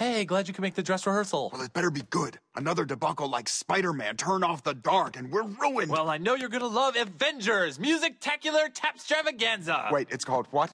Hey, glad you could make the dress rehearsal. Well, it better be good. Another debacle like Spider-Man turn off the dark and we're ruined. Well, I know you're gonna love Avengers Music-tacular Tapstravaganza. Wait, it's called what?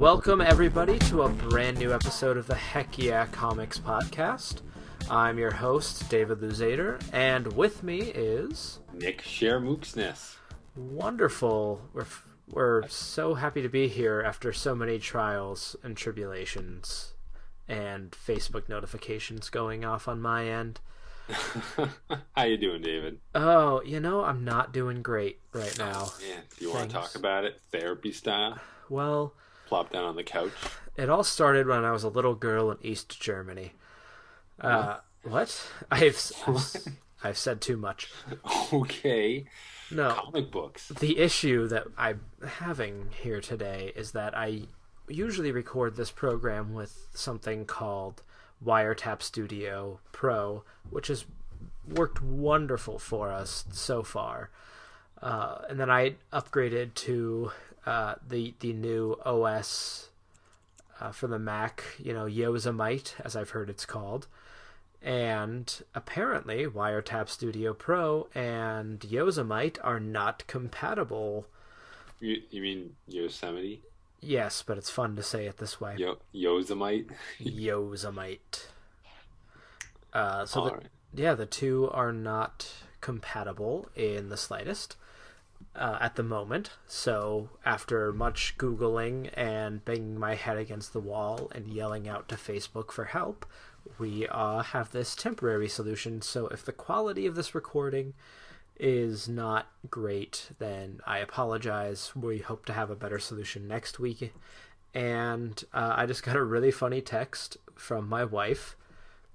Welcome, everybody, to a brand new episode of the Heck Yeah Comics Podcast. I'm your host, David Luzader, and with me is. Nick Shermooksness. Wonderful. We're, we're so happy to be here after so many trials and tribulations and Facebook notifications going off on my end. How you doing, David? Oh, you know, I'm not doing great right oh, now. Man, do you want to talk about it therapy style? Well, Plop down on the couch. It all started when I was a little girl in East Germany. Uh, what? I've, I've I've said too much. Okay. No, Comic books. the issue that I'm having here today is that I usually record this program with something called Wiretap Studio Pro, which has worked wonderful for us so far. Uh, and then I upgraded to uh, the the new OS uh, for the Mac, you know, Yosemite, as I've heard it's called. And apparently, Wiretap Studio Pro and Yosemite are not compatible. You, you mean Yosemite? Yes, but it's fun to say it this way. Yo, Yosemite? Yosemite. Uh, so the, Alright. yeah, the two are not compatible in the slightest uh, at the moment. So after much googling and banging my head against the wall and yelling out to Facebook for help, we uh, have this temporary solution. So if the quality of this recording is not great, then I apologize. We hope to have a better solution next week. And uh, I just got a really funny text from my wife,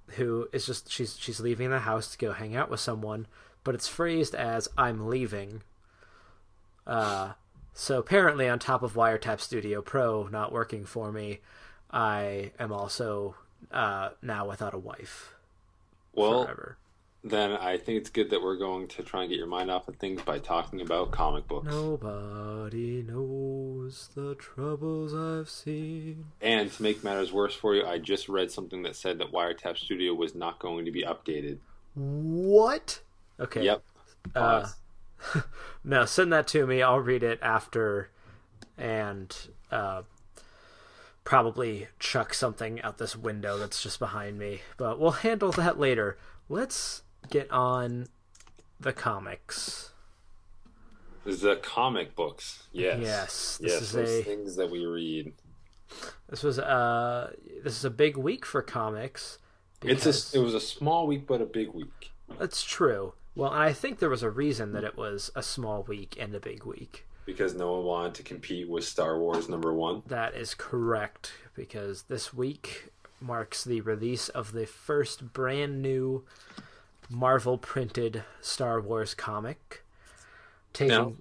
who is just she's she's leaving the house to go hang out with someone, but it's phrased as "I'm leaving." Uh, so apparently, on top of Wiretap Studio Pro not working for me, I am also uh, now without a wife Well, forever. then I think it's good that we're going to try and get your mind off of things by talking about comic books. Nobody knows the troubles I've seen. And to make matters worse for you, I just read something that said that Wiretap Studio was not going to be updated. What? Okay. Yep. Uh. no, send that to me. I'll read it after, and uh, probably chuck something out this window that's just behind me. But we'll handle that later. Let's get on the comics. the comic books. Yes. Yes, this yes, is those a- things that we read. This was uh this is a big week for comics. It's a, it was a small week, but a big week. That's true. Well, and I think there was a reason that it was a small week and a big week. because no one wanted to compete with Star Wars number one. That is correct because this week marks the release of the first brand new Marvel printed Star Wars comic. Taking Now,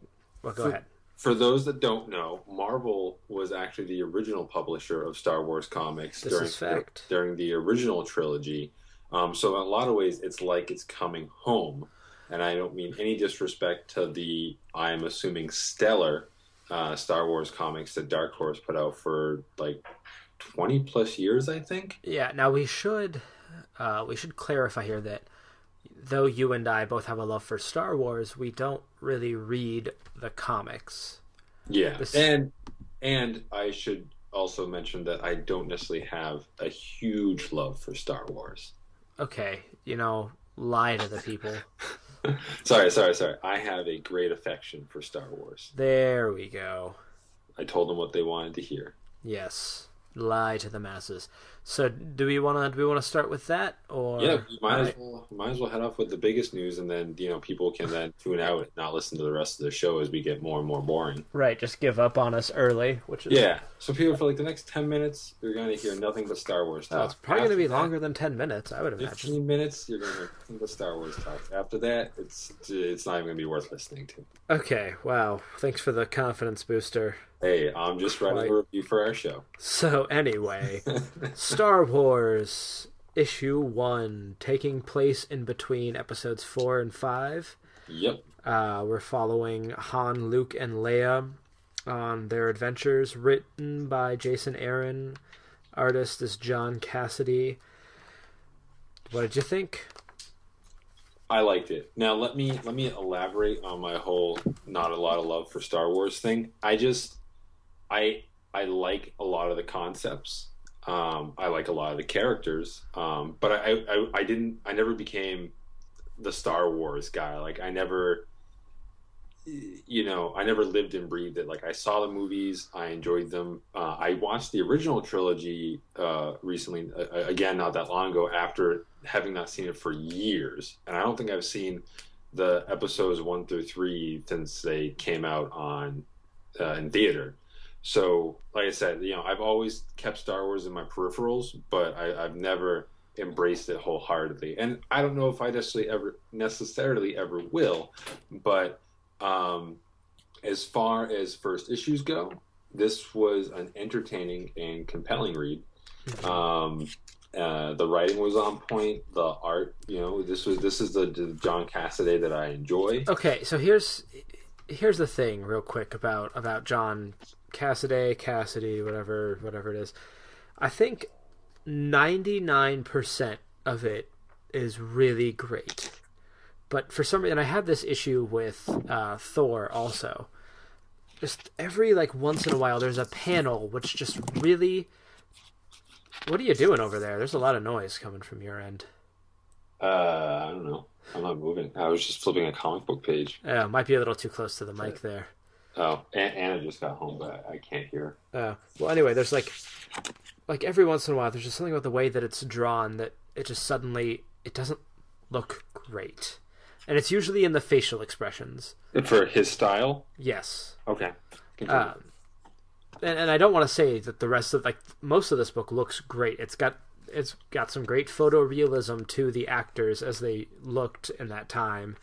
well, go for- ahead. For those that don't know, Marvel was actually the original publisher of Star Wars comics This during is fact. during the original trilogy. Um, so in a lot of ways, it's like it's coming home, and I don't mean any disrespect to the I'm assuming stellar uh, Star Wars comics that Dark Horse put out for like twenty plus years, I think. Yeah. Now we should uh, we should clarify here that though you and I both have a love for Star Wars, we don't really read the comics. Yeah, This- and and I should also mention that I don't necessarily have a huge love for Star Wars. Okay, you know, lie to the people. sorry, sorry, sorry. I have a great affection for Star Wars. There we go. I told them what they wanted to hear. Yes, lie to the masses. So, do we want to do we want to start with that or yeah, we might as well might as well head off with the biggest news, and then you know people can then tune out and not listen to the rest of the show as we get more and more boring. right? Just give up on us early, which is Yeah. So people for like the next ten minutes, you're going to hear nothing but Star Wars Oh, talk. it's probably going to be longer than ten minutes, I would imagine. Fifteen minutes, you're going to hear nothing but Star Wars talk. After that, it's it's not even going to be worth listening to. Okay, wow. Thanks for the confidence booster. Hey, I'm just writing Quite. a review for our show. So, anyway, Star Wars issue one, taking place in between episodes four and five. Yep. Uh, we're following Han, Luke, and Leia on their adventures, written by Jason Aaron. Artist is John Cassidy. What did you think? I liked it. Now let me let me elaborate on my whole not a lot of love for Star Wars thing. I just I I like a lot of the concepts. Um, I like a lot of the characters, um, but I, I I didn't I never became the Star Wars guy. Like I never you know, I never lived and breathed it. Like I saw the movies, I enjoyed them. Uh, I watched the original trilogy uh, recently, uh, again, not that long ago, after having not seen it for years, and I don't think I've seen the episodes one through three since they came out on uh, in theater. So, like I said, you know, I've always kept Star Wars in my peripherals, but I, I've never embraced it wholeheartedly. And I don't know if I necessarily ever necessarily ever will, but um, as far as first issues go, this was an entertaining and compelling read. Um, uh, the writing was on point. The art, you know, this was this is the, the John Cassaday that I enjoy. Okay, so here's here's the thing, real quick about about John Cassaday, Cassidy, whatever whatever it is. I think ninety nine percent of it is really great but for some reason I had this issue with uh, Thor also. Just every like once in a while, there's a panel which just really. What are you doing over there? There's a lot of noise coming from your end. Uh, I don't know. I'm not moving. I was just flipping a comic book page. Yeah, might be a little too close to the mic there. Oh, Anna just got home, but I can't hear. Uh, well, anyway, there's like, like every once in a while, there's just something about the way that it's drawn that it just suddenly it doesn't look great and it's usually in the facial expressions. For his style? Yes. Okay. Um, and, and I don't want to say that the rest of like most of this book looks great. It's got it's got some great photorealism to the actors as they looked in that time.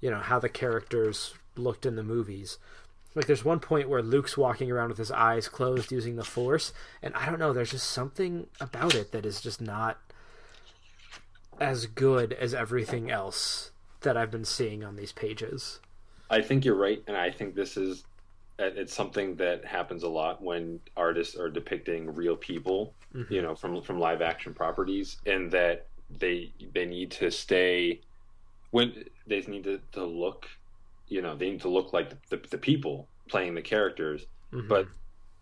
You know how the characters looked in the movies. Like there's one point where Luke's walking around with his eyes closed using the Force, and I don't know. There's just something about it that is just not as good as everything else that I've been seeing on these pages. I think you're right, and I think this is it's something that happens a lot when artists are depicting real people, mm-hmm. you know, from from live action properties, and that they they need to stay when they need to, to look, you know, they need to look like the, the, the people playing the characters, mm-hmm. but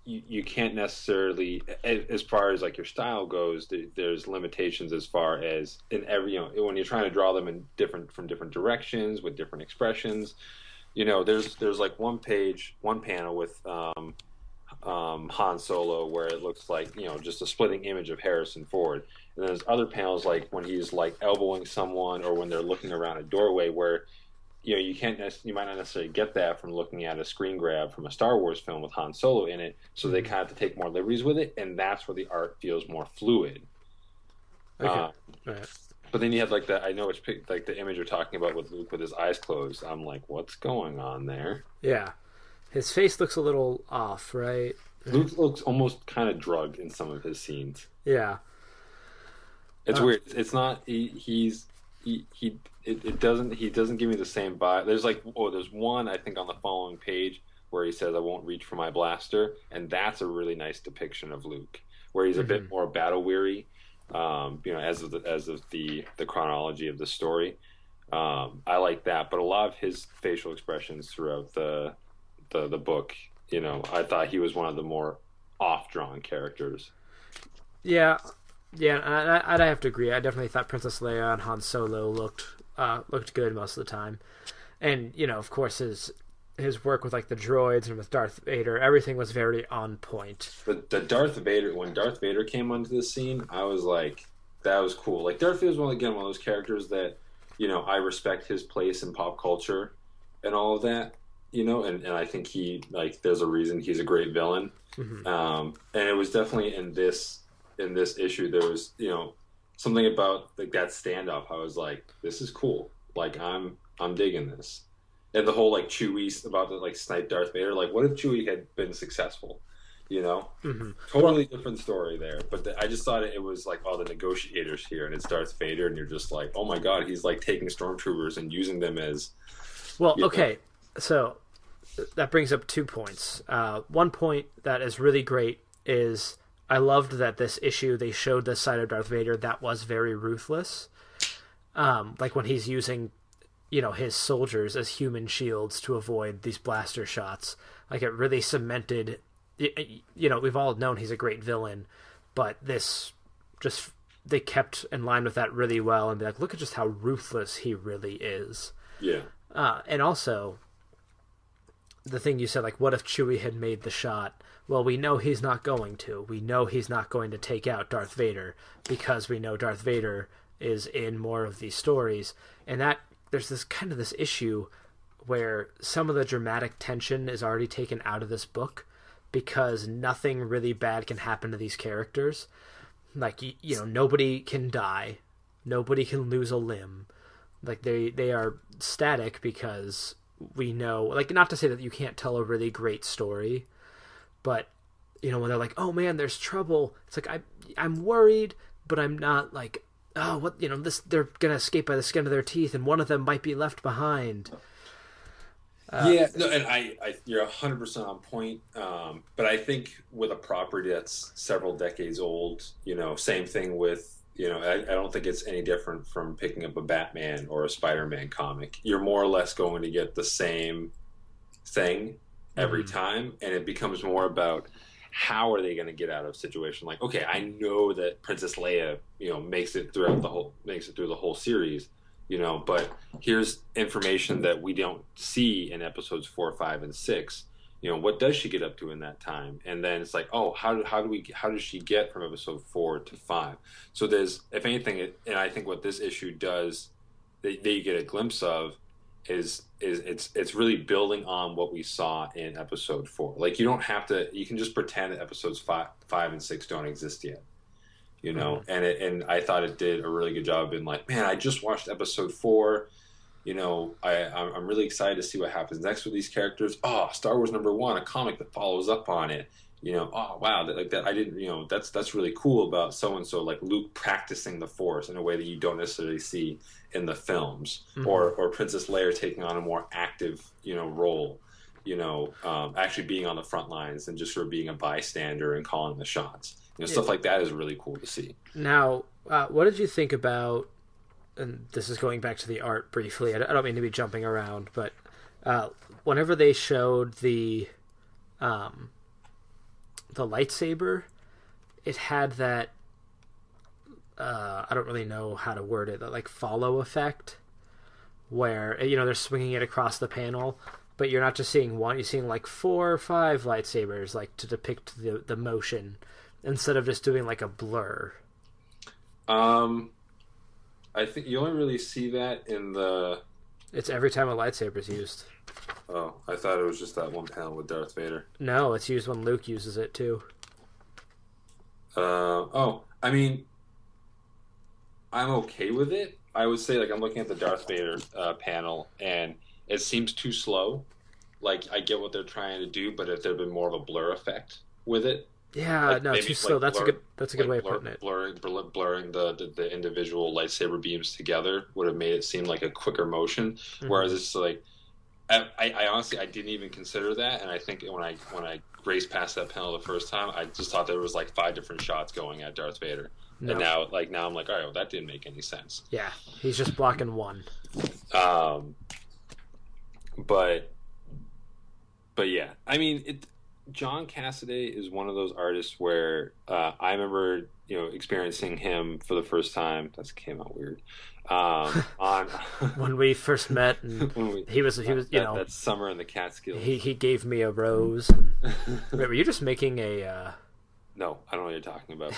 you, you can't necessarily as far as like your style goes there's limitations as far as in every you know when you're trying to draw them in different from different directions with different expressions you know there's there's like one page one panel with um, um, Han Solo where it looks like you know just a splitting image of Harrison Ford. And then there's other panels like when he's like elbowing someone or when they're looking around a doorway where you know you can't you might not necessarily get that from looking at a screen grab from a Star Wars film with Han Solo in it. So they mm-hmm. kind of have to take more liberties with it, and that's where the art feels more fluid. Okay. Right. But then you have like the I know it's like the image you're talking about with Luke with his eyes closed. I'm like, what's going on there? Yeah, his face looks a little off, right? Luke looks almost kind of drugged in some of his scenes. Yeah, it's uh, weird. It's not he, he's he he it, it doesn't he doesn't give me the same vibe. There's like oh there's one I think on the following page where he says I won't reach for my blaster, and that's a really nice depiction of Luke, where he's a mm-hmm. bit more battle weary. Um, you know, as of the, as of the the chronology of the story, um, I like that. But a lot of his facial expressions throughout the the the book, you know, I thought he was one of the more off drawn characters. Yeah, yeah, I, I'd have to agree. I definitely thought Princess Leia and Han Solo looked uh, looked good most of the time, and you know, of course, his his work with like the droids and with Darth Vader, everything was very on point. But the Darth Vader, when Darth Vader came onto the scene, I was like, that was cool. Like Darth Vader was one again one of those characters that you know I respect his place in pop culture and all of that. You know, and, and I think he like there's a reason he's a great villain. Mm-hmm. Um, and it was definitely in this in this issue there was you know something about like that standoff. I was like, this is cool. Like I'm I'm digging this. And the whole like Chewie about the like snipe Darth Vader. Like, what if Chewie had been successful? You know, Mhm. totally different story there. But the, I just thought it, it was like all the negotiators here, and it's Darth Vader, and you're just like, oh my god, he's like taking stormtroopers and using them as Well, okay, so that brings up two points. Uh, one point that is really great is I loved that this issue they showed this side of Darth Vader that was very ruthless. Um, like when he's using, you know, his soldiers as human shields to avoid these blaster shots. Like it really cemented. You know, we've all known he's a great villain, but this just they kept in line with that really well and be like, look at just how ruthless he really is. yeah. Uh, and also, the thing you said, like, what if Chewie had made the shot? Well, we know he's not going to. We know he's not going to take out Darth Vader because we know Darth Vader is in more of these stories. And that, there's this kind of this issue where some of the dramatic tension is already taken out of this book because nothing really bad can happen to these characters. Like, you, you know, nobody can die, nobody can lose a limb like they they are static because we know like not to say that you can't tell a really great story but you know when they're like oh man there's trouble it's like i i'm worried but i'm not like oh what you know this they're gonna escape by the skin of their teeth and one of them might be left behind yeah, no, and I, I you're hundred percent on point. Um, but I think with a property that's several decades old, you know, same thing with you know, I, I don't think it's any different from picking up a Batman or a Spider-Man comic. You're more or less going to get the same thing every Mhm. time, and it becomes more about how are they going to get out of a situation like okay i know that princess leia you know makes it throughout the whole makes it through the whole series you know but here's information that we don't see in episodes four five and six you know what does she get up to in that time? And then it's like oh how do, how do we how does she get from episode four to five? So there's if anything it, and i think what this issue does that, that you get a glimpse of is is it's it's really building on what we saw in episode four. Like you don't have to you can just pretend that episodes five five and six don't exist yet you know? Mm-hmm. And it, and i thought it did a really good job in like man i just watched episode four you know i i'm really excited to see what happens next with these characters. Oh star wars number one a comic that follows up on it. You know oh wow that, like that i didn't you know that's that's really cool about so and so like luke practicing the force in a way that you don't necessarily see in the films. Mhm. or or princess leia taking on a more active you know role you know um, actually being on the front lines and just sort of being a bystander and calling the shots. You know stuff like that is really cool to see. Now, uh, what did you think about? And this is going back to the art briefly. I don't mean to be jumping around, but uh, whenever they showed the um, the lightsaber, it had that. Uh, I don't really know how to word it. That like follow effect, where you know they're swinging it across the panel, but you're not just seeing one. You're seeing like four or five lightsabers, like to depict the the motion, instead of just doing like a blur. um i think you only really see that in the It's every time a lightsaber is used. oh i thought it was just that one panel with darth vader No, it's used when Luke uses it too. Uh, oh, I mean, I'm okay with it. I would say, like, I'm looking at the Darth Vader uh, panel, and it seems too slow. Like, I get what they're trying to do, but if there'd been more of a blur effect with it, Yeah, Like, no, too like, slow. That's blur- a good. That's a good like, way of blur- putting it. blurring, blur- blurring the, the the individual lightsaber beams together would have made it seem like a quicker motion. Mm-hmm. Whereas it's like, I, I, I honestly I didn't even consider that, and I think when I when I raced past that panel the first time, I just thought there was like five different shots going at Darth Vader. No. And now, like now, I'm like, all right, well, that didn't make any sense. Yeah, he's just blocking one. Um, but, but yeah, I mean, it. John Cassaday is one of those artists where uh, I remember, you know, experiencing him for the first time. That came out weird. Um, on When we first met, and we- he was he was you know that summer in the Catskills. he he gave me a rose. Wait, were you just making a? Uh, no, I don't know what you're talking about.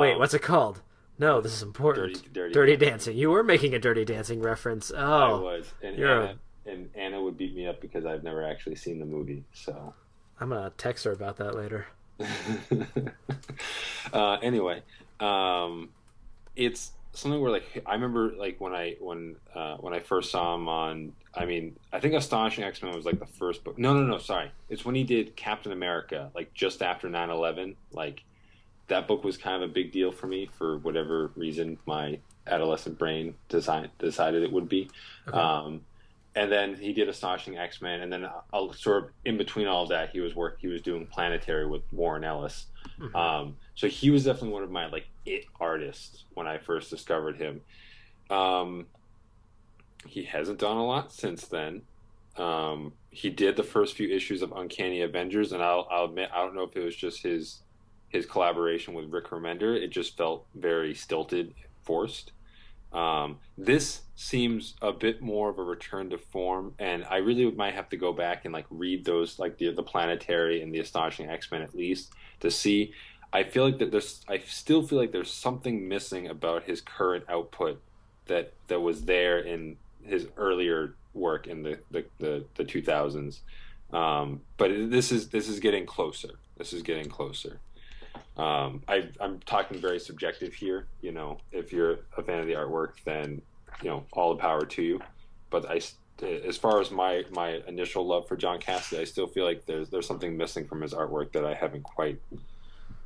wait, Um, what's it called? No, this is important. Dirty- Dirty dancing. You were making a dirty dancing reference. Oh, I was, and you're a- and Anna would beat me up because I've never actually seen the movie. So, I'm gonna text her about that later. uh, anyway, um, it's something where like I remember like when I when uh, when I first saw him on. I mean, I think Astonishing X Men was like the first book. No, no, no. Sorry, it's when he did Captain America, like just after 9-11. Like that book was kind of a big deal for me for whatever reason my adolescent brain design, decided it would be. Okay. Um, and then he did Astonishing X Men, and then uh, sort of in between all of that, he was work he was doing Planetary with Warren Ellis. Mm-hmm. Um, so he was definitely one of my like it artists when I first discovered him. Um, he hasn't done a lot since then. Um, he did the first few issues of Uncanny Avengers, and I'll, I'll admit I don't know if it was just his his collaboration with Rick Remender. It just felt very stilted, forced. Um, this seems a bit more of a return to form, and I really might have to go back and like read those, like the the Planetary and the Astonishing X Men at least to see. I feel like that there's, I still feel like there's something missing about his current output that that was there in his earlier work in the the the, the 2000s. Um, but this is this is getting closer. This is getting closer. Um, I, am talking very subjective here. You know, if you're a fan of the artwork, then you know all the power to you. But I, as far as my my initial love for John Cassaday, I still feel like there's there's something missing from his artwork that I haven't quite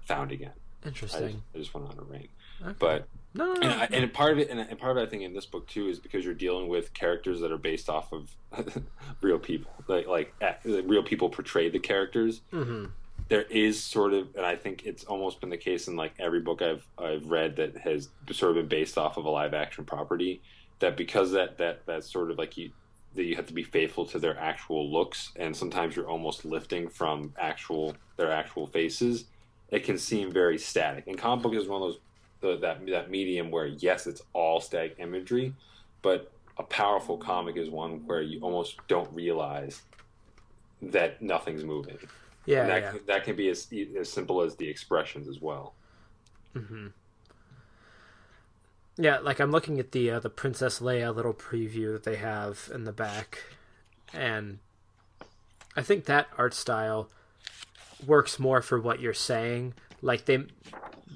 found again. Interesting. I just, I just went on a rain, okay. but no, no, no, and, I, and, part of it, and, and, part of it, I think in this book too, is because you're dealing with characters that are based off of real people, like like, real people portrayed the characters. Mm-hmm there is sort of, and I think it's almost been the case in like every book I've I've read that has sort of been based off of a live action property. That because that that that's sort of like you that you have to be faithful to their actual looks, and sometimes you're almost lifting from actual their actual faces. It can seem very static. And comic book is one of those the, that that medium where yes, it's all static imagery, but a powerful comic is one where you almost don't realize that nothing's moving. Yeah, and that yeah. Can, that can be as as simple as the expressions as well. Mm-hmm. Yeah, like I'm looking at the uh, the Princess Leia little preview that they have in the back, and I think that art style works more for what you're saying. Like they,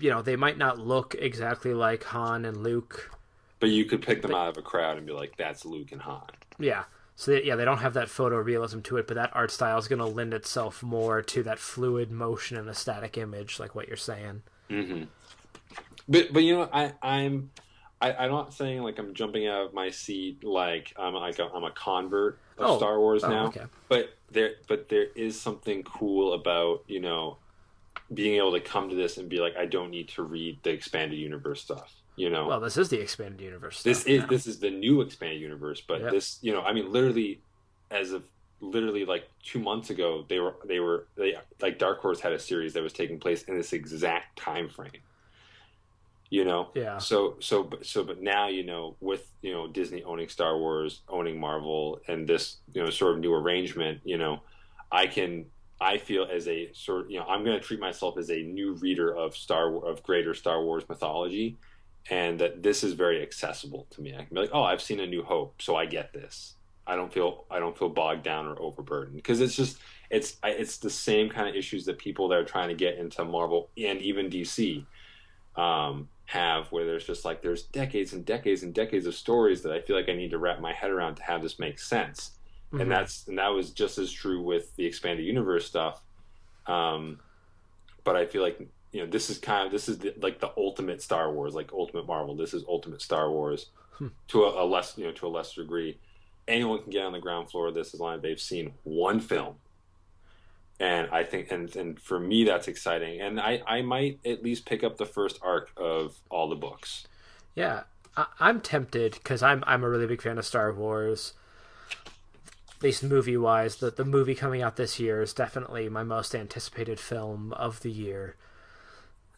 you know, they might not look exactly like Han and Luke, but you could pick them but, out of a crowd and be like, "That's Luke and Han." Yeah, so they, yeah, they don't have that photorealism to it, but that art style is going to lend itself more to that fluid motion and a static image, like what you're saying. Mm-hmm. But but you know, I I'm I, I'm not saying like I'm jumping out of my seat like I'm like a, I'm a convert of oh. Star Wars oh, now. Okay. But there but there is something cool about you know being able to come to this and be like I don't need to read the expanded universe stuff. You know, well, this is the expanded universe. This is now. this is the new expanded universe, but yep. this, you know, I mean, literally, as of literally like two months ago, they were they were they like Dark Horse had a series that was taking place in this exact time frame. You know, yeah. So so so, but now you know, with you know Disney owning Star Wars, owning Marvel, and this you know sort of new arrangement, you know, I can I feel as a sort of, you know, I'm going to treat myself as a new reader of Star of greater Star Wars mythology, and that this is very accessible to me. I can be like, oh, I've seen A New Hope, so I get this. I don't feel I don't feel bogged down or overburdened because it's just it's it's the same kind of issues that people that are trying to get into Marvel and even DC um, have, where there's just like there's decades and decades and decades of stories that I feel like I need to wrap my head around to have this make sense. Mm-hmm. And that's and that was just as true with the expanded universe stuff. Um, but I feel like you know this is kind of this is the, like the ultimate Star Wars, like ultimate Marvel. This is ultimate Star Wars hmm. to a, a, less you know to a lesser degree. Anyone can get on the ground floor of this as long as they've seen one film. And I think, and and for me, that's exciting. And I I might at least pick up the first arc of all the books. Yeah, I, I'm tempted because I'm I'm a really big fan of Star Wars at least movie wise, the the movie coming out this year is definitely my most anticipated film of the year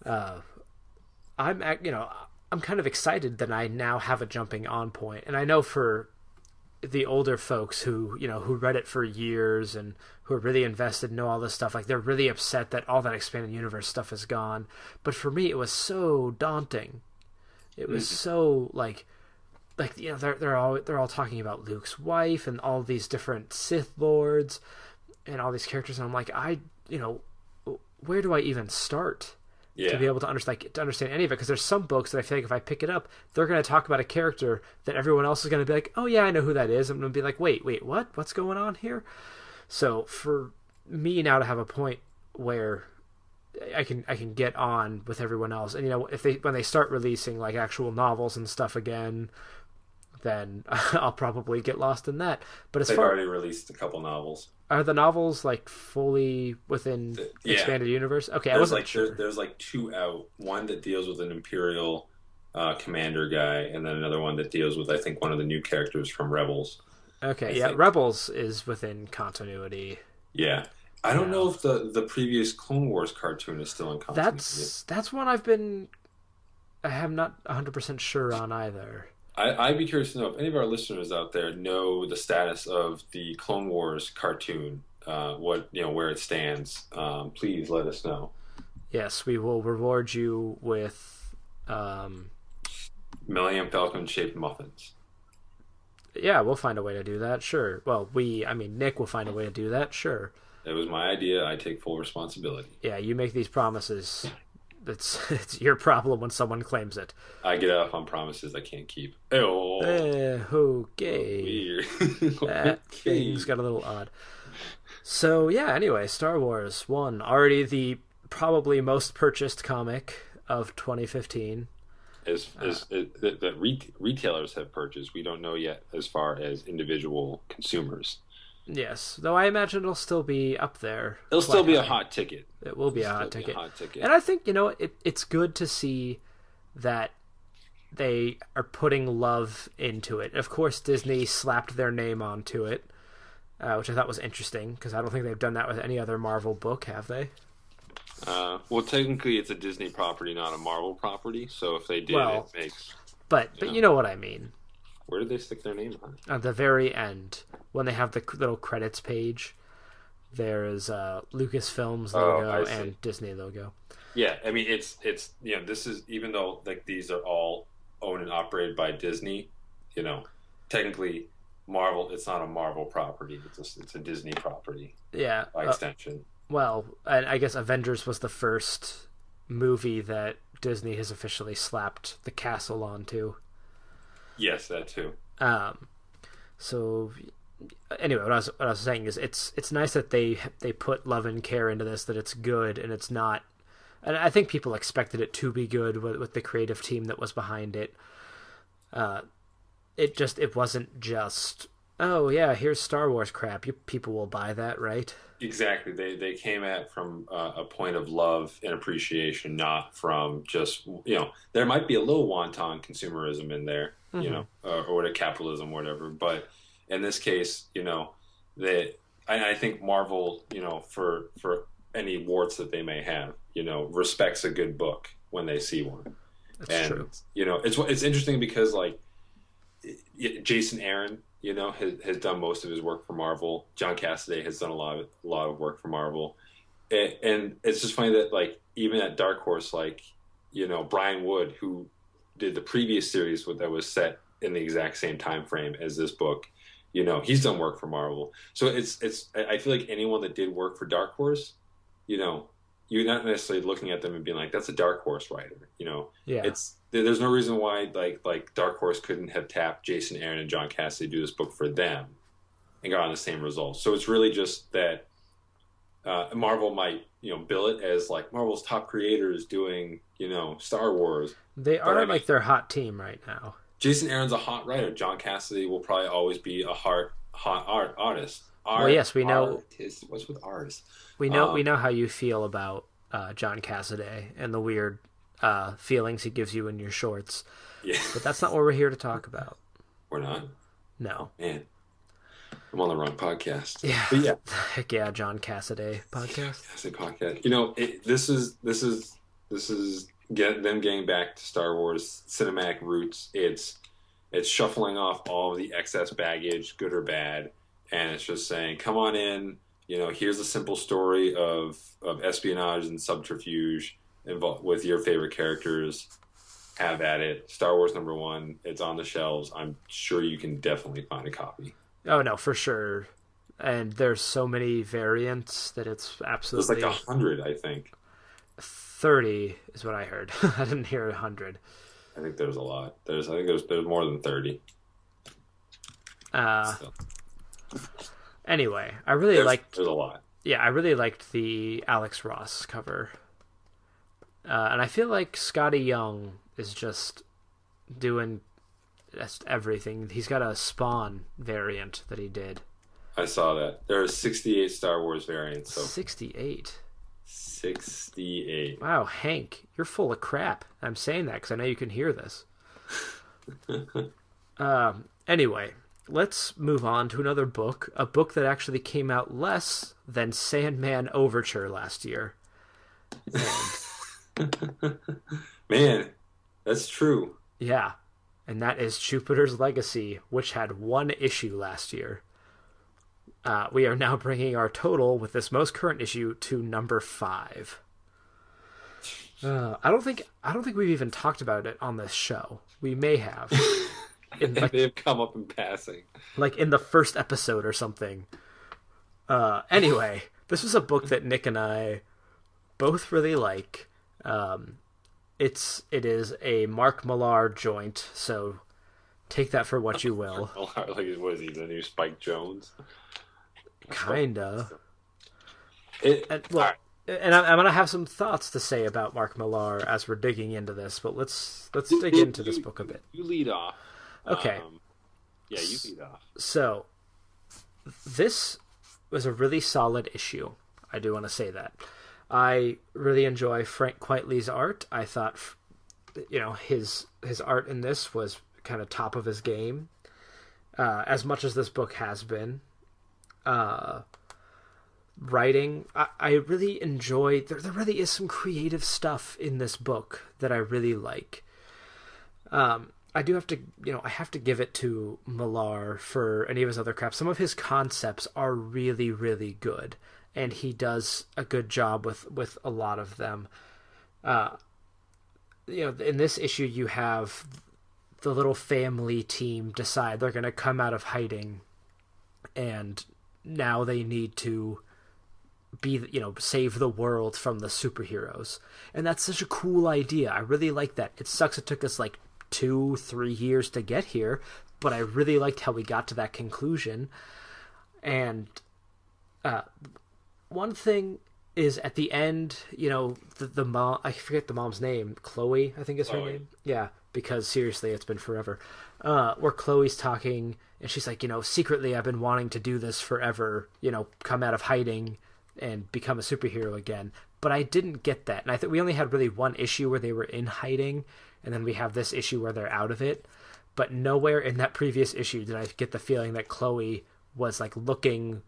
uh, I'm you know I'm kind of excited that I now have a jumping on point, and I know for the older folks who you know who read it for years and who are really invested know all this stuff like they're really upset that all that expanded universe stuff is gone. But for me it was so daunting. It was mm-hmm. so like like you know they're they're all they're all talking about Luke's wife and all these different Sith lords and all these characters. And I'm like I you know where do I even start Yeah. to be able to understand like, to understand any of it because there's some books that I feel like if I pick it up, they're going to talk about a character that everyone else is going to be like, "Oh yeah, I know who that is." I'm going to be like, "Wait, wait, what? What's going on here?" So for me now to have a point where I can I can get on with everyone else, and you know if they when they start releasing like actual novels and stuff again, then I'll probably get lost in that. But as They've far already released a couple novels. are the novels like fully within yeah. expanded universe? Okay, I wasn't like sure. there, there's like two out. One that deals with an Imperial uh, commander guy, and then another one that deals with I think one of the new characters from Rebels. Okay, I yeah, think- Rebels is within continuity. Yeah. I don't Yeah. know if the the previous Clone Wars cartoon is still in continuity. That's that's one I've been I am not 100% sure on either. I, I'd be curious to know if any of our listeners out there know the status of the Clone Wars cartoon, uh, what you know, where it stands. Um, please let us know. Yes, we will reward you with um Millennium Falcon shaped muffins. yeah, we'll find a way to do that. Sure. Well, we I mean Nick will find a way to do that. Sure. It was my idea. I take full responsibility. Yeah, you make these promises. It's it's your problem when someone claims it. I get off on promises I can't keep. Oh, Eh, okay. weird. that Okay. things got a little odd. So yeah, anyway, Star Wars one already the probably most purchased comic of 2015. as as that, that re- retailers have purchased. We don't know yet as far as individual consumers. Yes, though I imagine it'll still be up there. It'll still be a hot ticket. It will be a hot ticket. hot ticket. And I think you know it. It's good to see that they are putting love into it. Of course, Disney slapped their name onto it, uh, which I thought was interesting because I don't think they've done that with any other Marvel book, have they? Uh, well, technically, it's a Disney property, not a Marvel property. So if they did, Well- it makes. But but you know what I mean. Where did they stick their name on? At the very end, when they have the little credits page, there is uh, Lucasfilm's Oh, logo see. and Disney logo. Yeah, I mean, it's it's you know, this is even though like these are all owned and operated by Disney, you know, technically Marvel. It's not a Marvel property. It's a, it's a Disney property Yeah. by uh, extension. well, and I guess Avengers was the first movie that Disney has officially slapped the castle onto. Yes, that too. Um, so anyway, what I was what I was saying is it's it's nice that they they put love and care into this, that it's good and it's not. And I think people expected it to be good with, with the creative team that was behind it. Uh, it just it wasn't just oh yeah here's Star Wars crap. You people will buy that, right? Exactly. They they came at from uh, a point of love and appreciation, not from just you know. There might be a little wanton consumerism in there, you know, uh, or what capitalism, whatever. But in this case, you know, that I, I think Marvel, you know, for for any warts that they may have, you know, respects a good book when they see one. That's and true. you know, it's it's interesting because like Jason Aaron, you know, has, has done most of his work for Marvel. John Cassaday has done a lot of a lot of work for Marvel, and, and it's just funny that like even at Dark Horse, like you know Brian Wood, who did the previous series that was set in the exact same time frame as this book, you know, he's done work for Marvel. So it's it's I feel like anyone that did work for Dark Horse, you know, you're not necessarily looking at them and being like, that's a Dark Horse writer, you know Yeah. it's there- there's no reason why like like Dark Horse couldn't have tapped Jason Aaron and John Cassidy to do this book for them and got on the same results. So it's really just that uh, Marvel might you know bill it as like Marvel's top creators doing you know Star Wars. they are I mean- like their hot team right now. Jason Aaron's a hot writer. John Cassidy will probably always be a hot hot art artist. Art, Well, yes, we know- Artist. What's with ours? We know Um, we know how you feel about uh, John Cassaday and the weird uh, feelings he gives you in your shorts, Yeah, but that's not what we're here to talk about. we're not. No. Man, I'm on the wrong podcast. Yeah. But yeah, Heck yeah, John Cassaday podcast. Fantastic podcast. You know, it, this is this is this is get them getting back to Star Wars cinematic roots. It's it's shuffling off all of the excess baggage, good or bad, and it's just saying, "Come on in." You know, here's a simple story of of espionage and subterfuge involved with your favorite characters. Have at it. Star Wars number one. It's on the shelves. I'm sure you can definitely find a copy. Oh no, for sure. And there's so many variants that it's There's absolutely like a hundred, I think. 30 is what I heard. I didn't hear a 100. I think there's a lot. There's I think there's there's more than thirty. Uh, So, anyway, I really there's, liked there's a lot. yeah, I really liked the Alex Ross cover. Uh, and I feel like Skottie Young is just doing just everything. He's got a Spawn variant that he did. I saw that. There are 68 Star Wars variants, so 68. 68. Wow, Hank, you're full of crap. I'm saying that because I know you can hear this. um, anyway, let's move on to another book. A book that actually came out less than Sandman Overture last year. Man, that's true. Yeah, and that is Jupiter's Legacy, which had one issue last year. Uh, we are now bringing our total with this most current issue to number five. Uh, I don't think I don't think we've even talked about it on this show. We may have, in, like, They've come up in passing. like in the first episode or something. Uh, anyway, this was a book that Nick and I both really like. Um, it's it is a Mark Millar joint, so take that for what you will. like, what is he, the new Spike Jones? Kinda. It, And, well, and I'm, I'm gonna have some thoughts to say about Mark Millar as we're digging into this, but let's let's dig you- into this book a bit. You lead off. Okay. Um, yeah, you lead off. So, this was a really solid issue. I do want to say that. I really enjoy Frank Quitely's art. I thought, you know, his his art in this was kind of top of his game, uh, as much as this book has been. Uh, writing, I, I really enjoy. There, there really is some creative stuff in this book that I really like. Um, I do have to, you know, I have to give it to Millar for any of his other crap. Some of his concepts are really, really good, and he does a good job with with a lot of them. Uh, you know, in this issue, you have the little family team decide they're going to come out of hiding, and now they need to be you know save the world from the superheroes and that's such a cool idea i really like that it sucks it took us like two three years to get here but i really liked how we got to that conclusion. And uh one thing is at the end you know the, the mom i forget the mom's name chloe i think is her name. Yeah because seriously it's been forever. Uh where chloe's talking and she's like you know secretly i've been wanting to do this forever you know come out of hiding and become a superhero again. But i didn't get that. And i think we only had really one issue where they were in hiding and then we have this issue where they're out of it. But nowhere in that previous issue did i get the feeling that chloe was like looking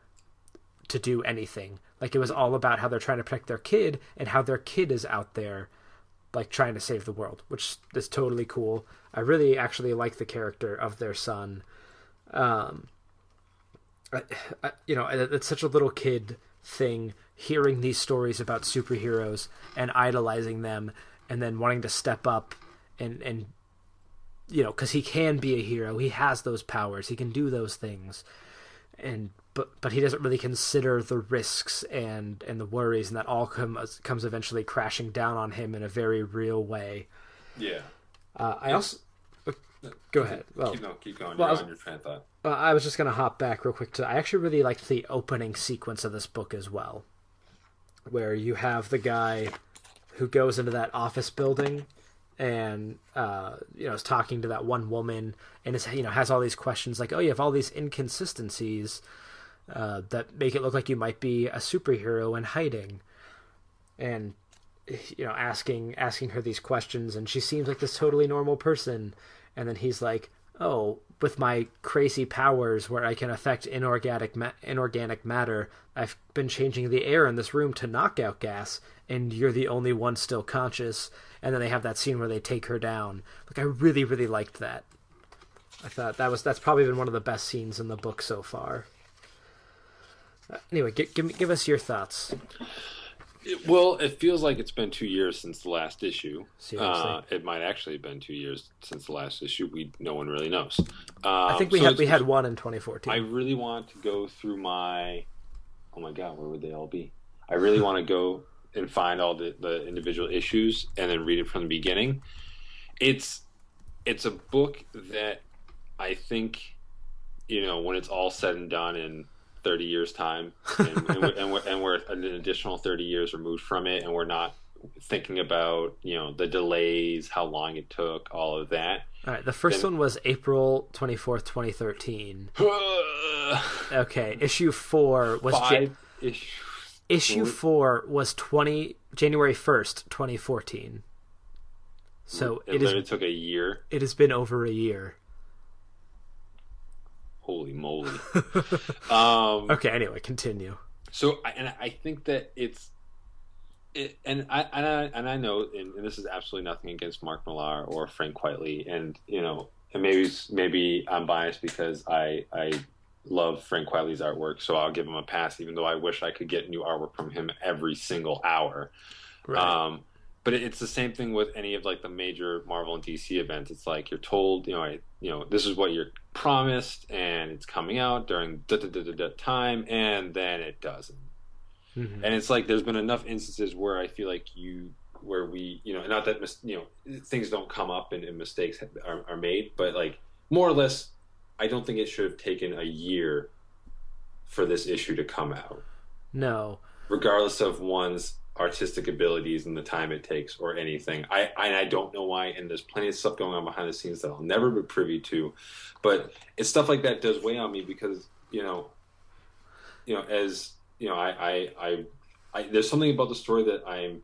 to do anything. Like it was all about how they're trying to protect their kid and how their kid is out there like trying to save the world which is totally cool. I really actually like the character of their son. Um I, I, you know it's such a little kid thing hearing these stories about superheroes and idolizing them and then wanting to step up and and you know because he can be a hero he has those powers he can do those things and but but he doesn't really consider the risks and and the worries and that all comes comes eventually crashing down on him in a very real way Yeah. uh, i also go ahead well Keep, no, keep going. well, You're was- on your train of thought. uh, I was just gonna hop back real quick to. I actually really liked the opening sequence of this book as well, where you have the guy who goes into that office building and uh, you know is talking to that one woman and is you know has all these questions like, oh, you have all these inconsistencies uh, that make it look like you might be a superhero in hiding, and you know asking asking her these questions and she seems like this totally normal person. And then he's like oh with my crazy powers where i can affect inorganic ma- inorganic matter i've been changing the air in this room to knockout gas and you're the only one still conscious and then they have that scene where they take her down like i really really liked that i thought that was that's probably been one of the best scenes in the book so far Uh, anyway give, give me give us your thoughts It- well, it feels like it's been two years since the last issue. Seriously. Uh, it might actually have been two years since the last issue. We no one really knows. i Um, think we so had we had one in 2014 I really want to go through my. Oh my god, where would they all be? I really want to go and find all the, the individual issues and then read it from the beginning. It's it's a book that I think you know when it's all said and done in 30 years time and, and, we're, and, we're, and we're an additional 30 years removed from it and we're not thinking about you know the delays how long it took all of that All right, the first Then- one was April 24th, 2013. Okay, issue 4 was five issues issue 4 was 20 January 1st, 2014. So it it is took a year it has been over a year. holy moly um Okay, anyway, continue. So, and I think that it's, it, and I and I and I know, and, and this is absolutely nothing against Mark Millar or Frank Quitely, and you know, and maybe maybe I'm biased because I I love Frank Quitely's artwork, so I'll give him a pass, even though I wish I could get new artwork from him every single hour. Um, but it's the same thing with any of like the major Marvel and DC events. It's like you're told, you know, I, you know, this is what you're promised, and it's coming out during da da da da time, and then it doesn't. Mhm. And it's like there's been enough instances where I feel like you, where we, you know, not that mis- you know things don't come up and, and mistakes are, are made, but like more or less, I don't think it should have taken a year for this issue to come out No. regardless of one's artistic abilities and the time it takes or anything. I I, I don't know why, and there's plenty of stuff going on behind the scenes that I'll never be privy to, but it's stuff like that does weigh on me because you know, you know, as you know, I I, I, I there's something about the story that I'm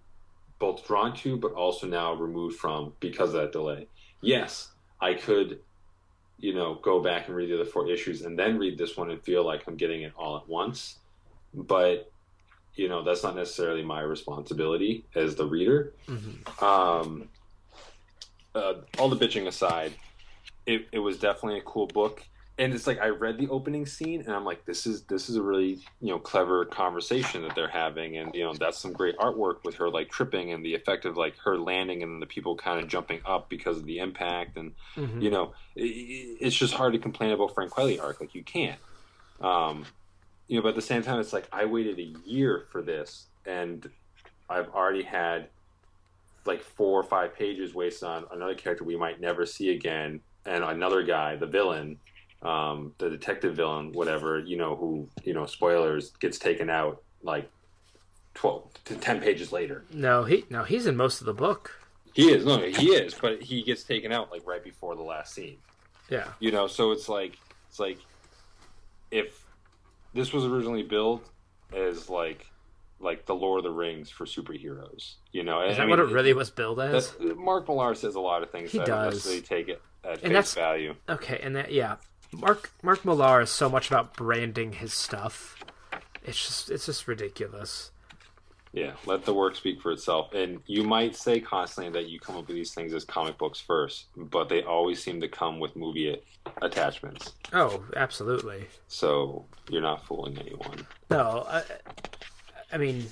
both drawn to, but also now removed from because of that delay. Yes, I could. You know, go back and read the other four issues and then read this one and feel like I'm getting it all at once. But you know that's not necessarily my responsibility as the reader Mhm. um, uh, all the bitching aside it, it was definitely a cool book and it's like i read the opening scene and i'm like this is this is a really you know clever conversation that they're having and you know that's some great artwork with her like tripping and the effect of like her landing and the people kind of jumping up because of the impact and Mhm. you know, i- i- it's just hard to complain about Frank Quitely arc. Like you can't. Um, you know, but at the same time, it's like I waited a year for this, and I've already had like four or five pages wasted on another character we might never see again, and another guy, the villain, um, the detective villain, whatever, you know, who you know, spoilers, gets taken out like twelve to ten pages later. No, he no, he's in most of the book. He is, no, he is, but he gets taken out like right before the last scene. Yeah. you know so it's like it's like if this was originally billed as like like the lord of the rings for superheroes you know Is I that mean, what it really was billed as? mark millar says a lot of things He that i don't does. necessarily take it at And face that's- value Okay, and that yeah, Mark Mark Millar is so much about branding his stuff. It's just it's just ridiculous. yeah let the work speak for itself and you might say constantly that you come up with these things as comic books first but they always seem to come with movie attachments Oh, absolutely. so you're not fooling anyone No, I, I mean,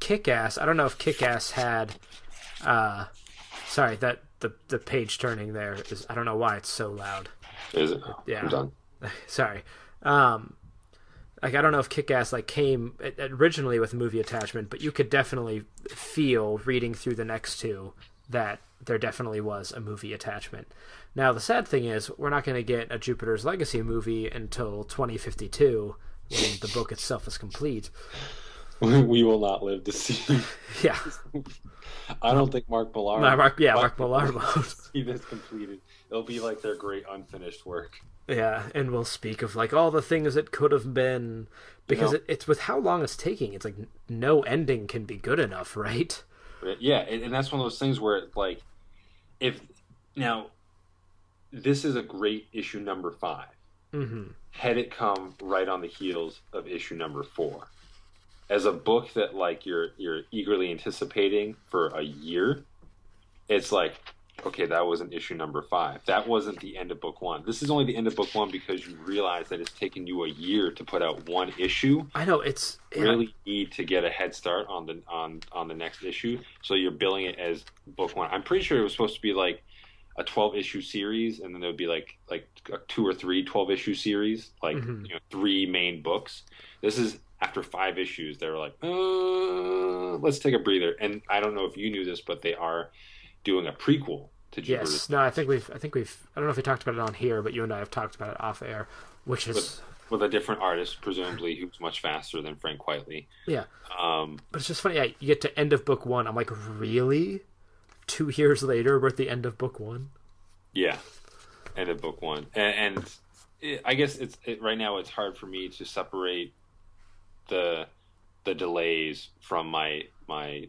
Kick Ass. I don't know if Kick Ass had. Uh, sorry, that the the page turning there is. I don't know why it's so loud. Is it Yeah. i'm done sorry. Um, like I don't know if Kick Ass like came originally with movie attachment, but you could definitely feel reading through the next two that there definitely was a movie attachment. Now the sad thing is we're not going to get a Jupiter's Legacy movie until 2052 when the book itself is complete. we will not live to see Yeah, I don't think Mark Millar. No, Mark- yeah, Mark Millar won't. see this completed. It'll be like their great unfinished work. yeah, and we'll speak of like all the things it could have been because know? it, it's with how long it's taking. It's like no ending can be good enough, right? Yeah, and, and that's one of those things where like, if now, this is a great issue number five. Mm-hmm. Had it come right on the heels of issue number four, as a book that like you're you're eagerly anticipating for a year, it's like. Okay, that wasn't issue number five. That wasn't the end of book one. This is only the end of book one because you realize that it's taken you a year to put out one issue, I know it's yeah, really need to get a head start on the on on the next issue. So you're billing it as book one. I'm pretty sure it was supposed to be like a 12 issue series and then there would be like like a two or three 12 issue series like Mhm. you know three main books this is after five issues they were like uh, let's take a breather and i don't know if you knew this but they are doing a prequel to jupiter's Yes. No, I think we've. I think we've. I don't know if we talked about it on here, but you and I have talked about it off air, which is with a different artist presumably who's much faster than frank Quitely. yeah. um But it's just funny. Yeah, you get to end of book one. I'm like, really? Two years later, we're at the end of book one. Yeah, end of book one, and, and it, I guess it's it, right now it's hard for me to separate the the delays from my my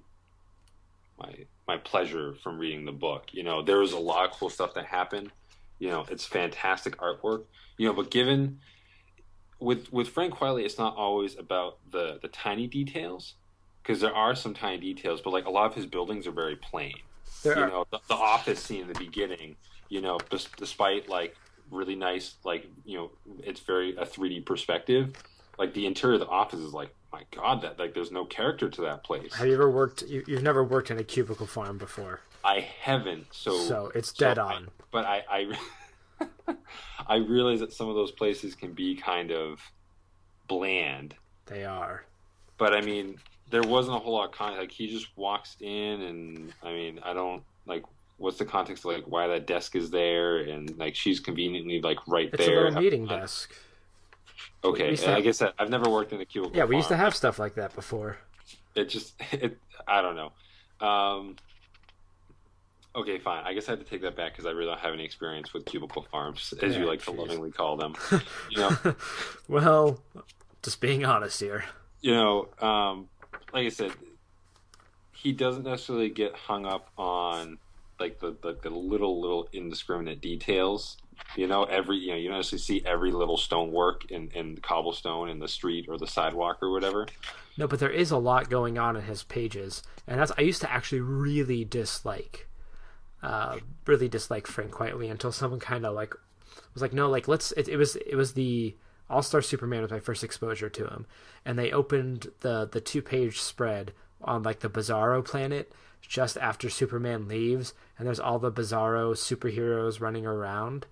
my my pleasure from reading the book. You know, there was a lot of cool stuff that happened. You know, it's fantastic artwork. You know, but given with with Frank Quitely, it's not always about the the tiny details because there are some tiny details, but like a lot of his buildings are very plain There you are, know the, the office scene in the beginning you know des- despite like really nice like you know it's very a 3d perspective like the interior of the office is like my god that like there's no character to that place have you ever worked? You, you've never worked in a cubicle farm before, i haven't so so it's dead so I- on. but i i i realize that some of those places can be kind of bland They are. but I mean, there wasn't a whole lot of context. Like he just walks in, and I mean, I don't like what's the context of like why that desk is there, and like she's conveniently like right It's there. a little meeting Uh, desk. Okay, I have- guess that, I've never worked in a cubicle. Yeah, we used to have stuff like that before. It just it. I don't know. Um, okay, fine. I guess I have to take that back because I really don't have any experience with cubicle farms, as Yeah, you like jeez. to lovingly call them. you know, well, just being honest here. you know, um, like I said, he doesn't necessarily get hung up on like the, the, the little little indiscriminate details. You know, every you know you don't see every little stonework in in cobblestone in the street or the sidewalk or whatever. No, but there is a lot going on in his pages, and that's I used to actually really dislike, uh, really dislike Frank Quitely until someone kind of like was like, no, like let's. It, it was it was the All Star Superman was my first exposure to him, and they opened the the two page spread on like the Bizarro planet just after Superman leaves, and there's all the Bizarro superheroes running around,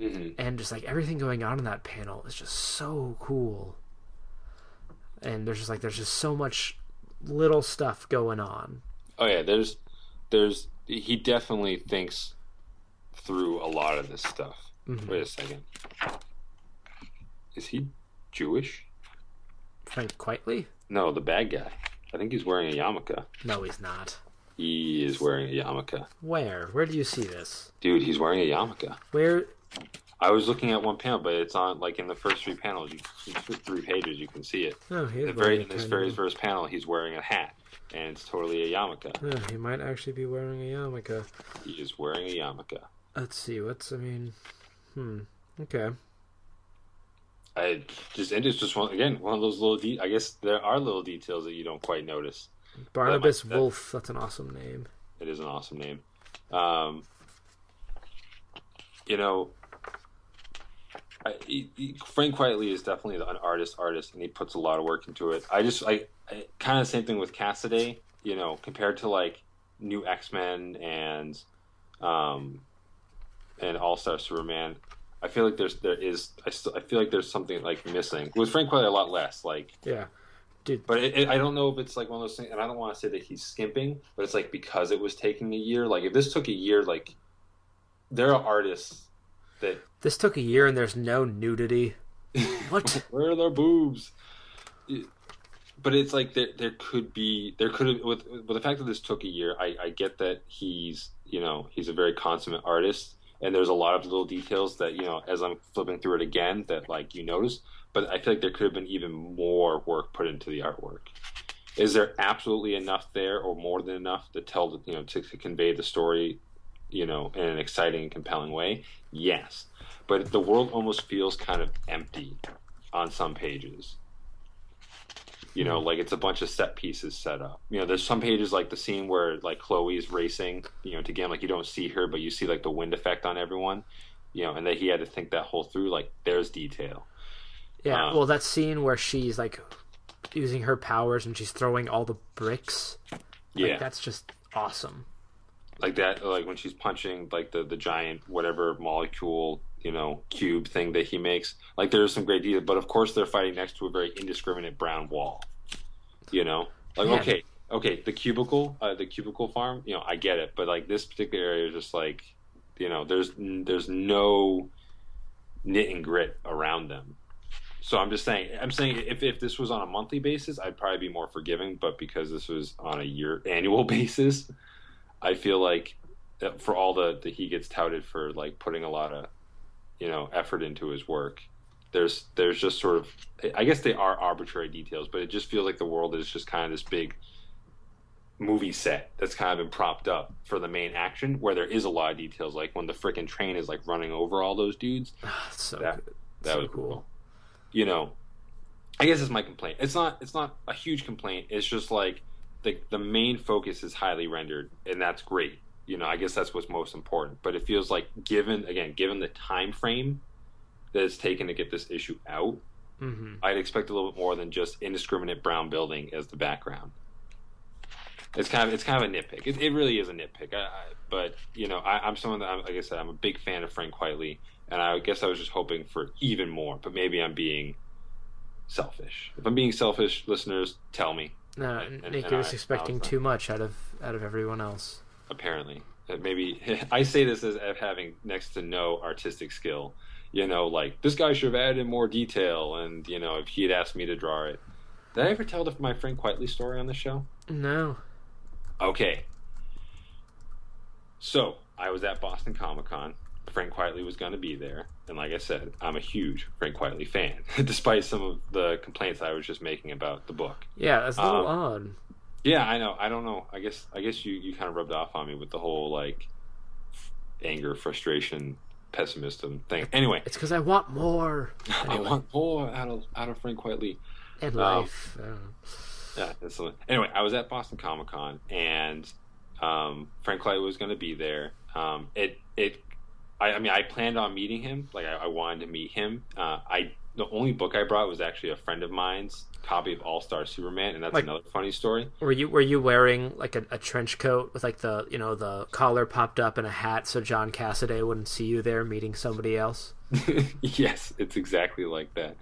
Mm-hmm. and just like everything going on in that panel is just so cool and there's just like there's just so much little stuff going on Oh yeah, there's there's he definitely thinks through a lot of this stuff. Mhm. Wait a second, is he Jewish? frank quitely No, the bad guy. I think he's wearing a yarmulke. no he's not He is wearing a yarmulke. where where do you see this Dude, he's wearing a yarmulke. where I was looking at one panel, but it's on like in the first three panels, you, three pages, you can see it. oh The very in this very first panel, he's wearing a hat, and it's totally a yarmulke. Yeah, he might actually be wearing a yarmulke He is wearing a yarmulke. let's see what's i mean hmm okay I just and it's just one again one of those little. De- I guess there are little details that you don't quite notice. barnabas that- wolf that's an awesome name It is an awesome name. Um, you know, I, he, he- Frank Quitely is definitely an artist, artist, and he puts a lot of work into it. I just, I, I kind of same thing with Cassaday. You know, compared to like New X Men and, um, and All Star Superman. I feel like there's there is I still I feel like there's something like missing with Frank Quitely a lot less like yeah dude but it, it, I don't know if it's like one of those things, and I don't want to say that he's skimping, but it's like because it was taking a year. Like if this took a year, like there are artists that this took a year and there's no nudity what where are their boobs? But it's like there there could be there could have with with the fact that this took a year. I, I get that he's you know he's a very consummate artist, and there's a lot of little details that you know as I'm flipping through it again that like you notice. But I feel like there could have been even more work put into the artwork. Is there absolutely enough there, or more than enough, to tell the, you know to, to convey the story, you know, in an exciting and compelling way? Yes, but the world almost feels kind of empty on some pages. You know, like it's a bunch of set pieces set up. You know, there's some pages like the scene where like Chloe's racing, you know, to get like you don't see her, but you see like the wind effect on everyone. You know, and that he had to think that whole through. Like, there's detail. Yeah, Uh, well, that scene where she's like using her powers and she's throwing all the bricks. Like, Yeah, that's just awesome. Like that, like when she's punching like the the giant whatever molecule you know cube thing that he makes. Like there's some great detail, but of course they're fighting next to a very indiscriminate brown wall. You know, like Yeah. okay, okay, the cubicle, uh, the cubicle farm. You know, I get it, but like this particular area is just like, you know, there's there's no knit and grit around them. So I'm just saying, I'm saying if, if this was on a monthly basis, I'd probably be more forgiving. But because this was on a year annual basis, I feel like uh, for all the that he gets touted for like putting a lot of you know effort into his work. There's there's just sort of I guess they are arbitrary details, but it just feels like the world is just kind of this big movie set that's kind of been propped up for the main action where there is a lot of details like when the freaking train is like running over all those dudes ah, so that good. that So was cool. cool. You know, I guess it's my complaint. It's not. It's not a huge complaint. It's just like the the main focus is highly rendered, and that's great. You know, I guess that's what's most important. But it feels like, given again, given the time frame that it's taken to get this issue out, hmm I'd expect a little bit more than just indiscriminate brown building as the background. It's kind of it's kind of a nitpick. It, it really is a nitpick. I, I, but you know, I, I'm someone that, I'm, like I said, I'm a big fan of Frank Quitely, and I guess I was just hoping for even more. But maybe I'm being selfish. If I'm being selfish, listeners, tell me. No, And- Nick, and you're I- expecting was- too much out of out of everyone else. Apparently, maybe I say this as having next to no artistic skill. You know, like this guy should have added in more detail, and you know, if he had asked me to draw it. Did I ever tell the, my friend Quitely story on the show? No. Okay. So I was at Boston Comic Con. Frank Quitely was going to be there, and like I said, I'm a huge Frank Quitely fan, despite some of the complaints I was just making about the book. Yeah, that's a little Um, odd. Yeah, I know. I don't know. I guess I guess you you kind of rubbed off on me with the whole like anger, frustration, pessimism thing. Anyway, It's because I want more. I want more out of out of Frank Quitely. in um, life. Yeah. That's anyway, I was at Boston Comic Con and um, Frank Quitely was going to be there. Um, it it, I, I mean, I planned on meeting him. Like I, I wanted to meet him. Uh, I the only book I brought was actually a friend of mine's copy of All Star Superman, and that's Like- another funny story. were you were you wearing like a, a trench coat with like the you know the collar popped up and a hat so John Cassaday wouldn't see you there meeting somebody else? yes, it's exactly like that.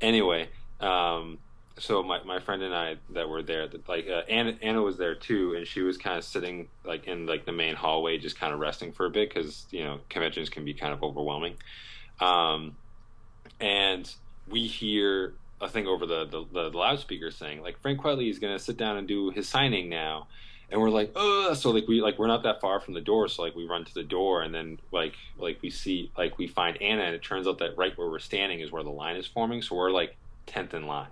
Anyway, um, so my, my friend and I that were there, like uh, Anna, Anna was there too, and she was kind of sitting like in like the main hallway, just kind of resting for a bit because you know conventions can be kind of overwhelming. Um, and we hear a thing over the, the, the loudspeaker saying like Frank Quitely is going to sit down and do his signing now and we're like Ugh! so like we like we're not that far from the door so like we run to the door and then like like we see like we find Anna and it turns out that right where we're standing is where the line is forming so we're like 10th in line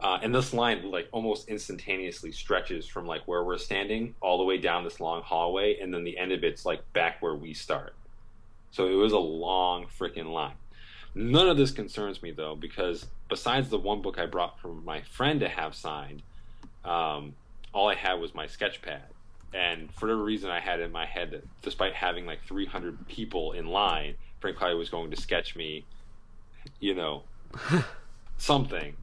uh, and this line like almost instantaneously stretches from like where we're standing all the way down this long hallway and then the end of it's like back where we start so it was a long freaking line None of this concerns me though, because besides the one book I brought from my friend to have signed, um, all I had was my sketch pad. And for whatever reason, I had in my head that despite having like 300 people in line, Frank Clay was going to sketch me, you know, something.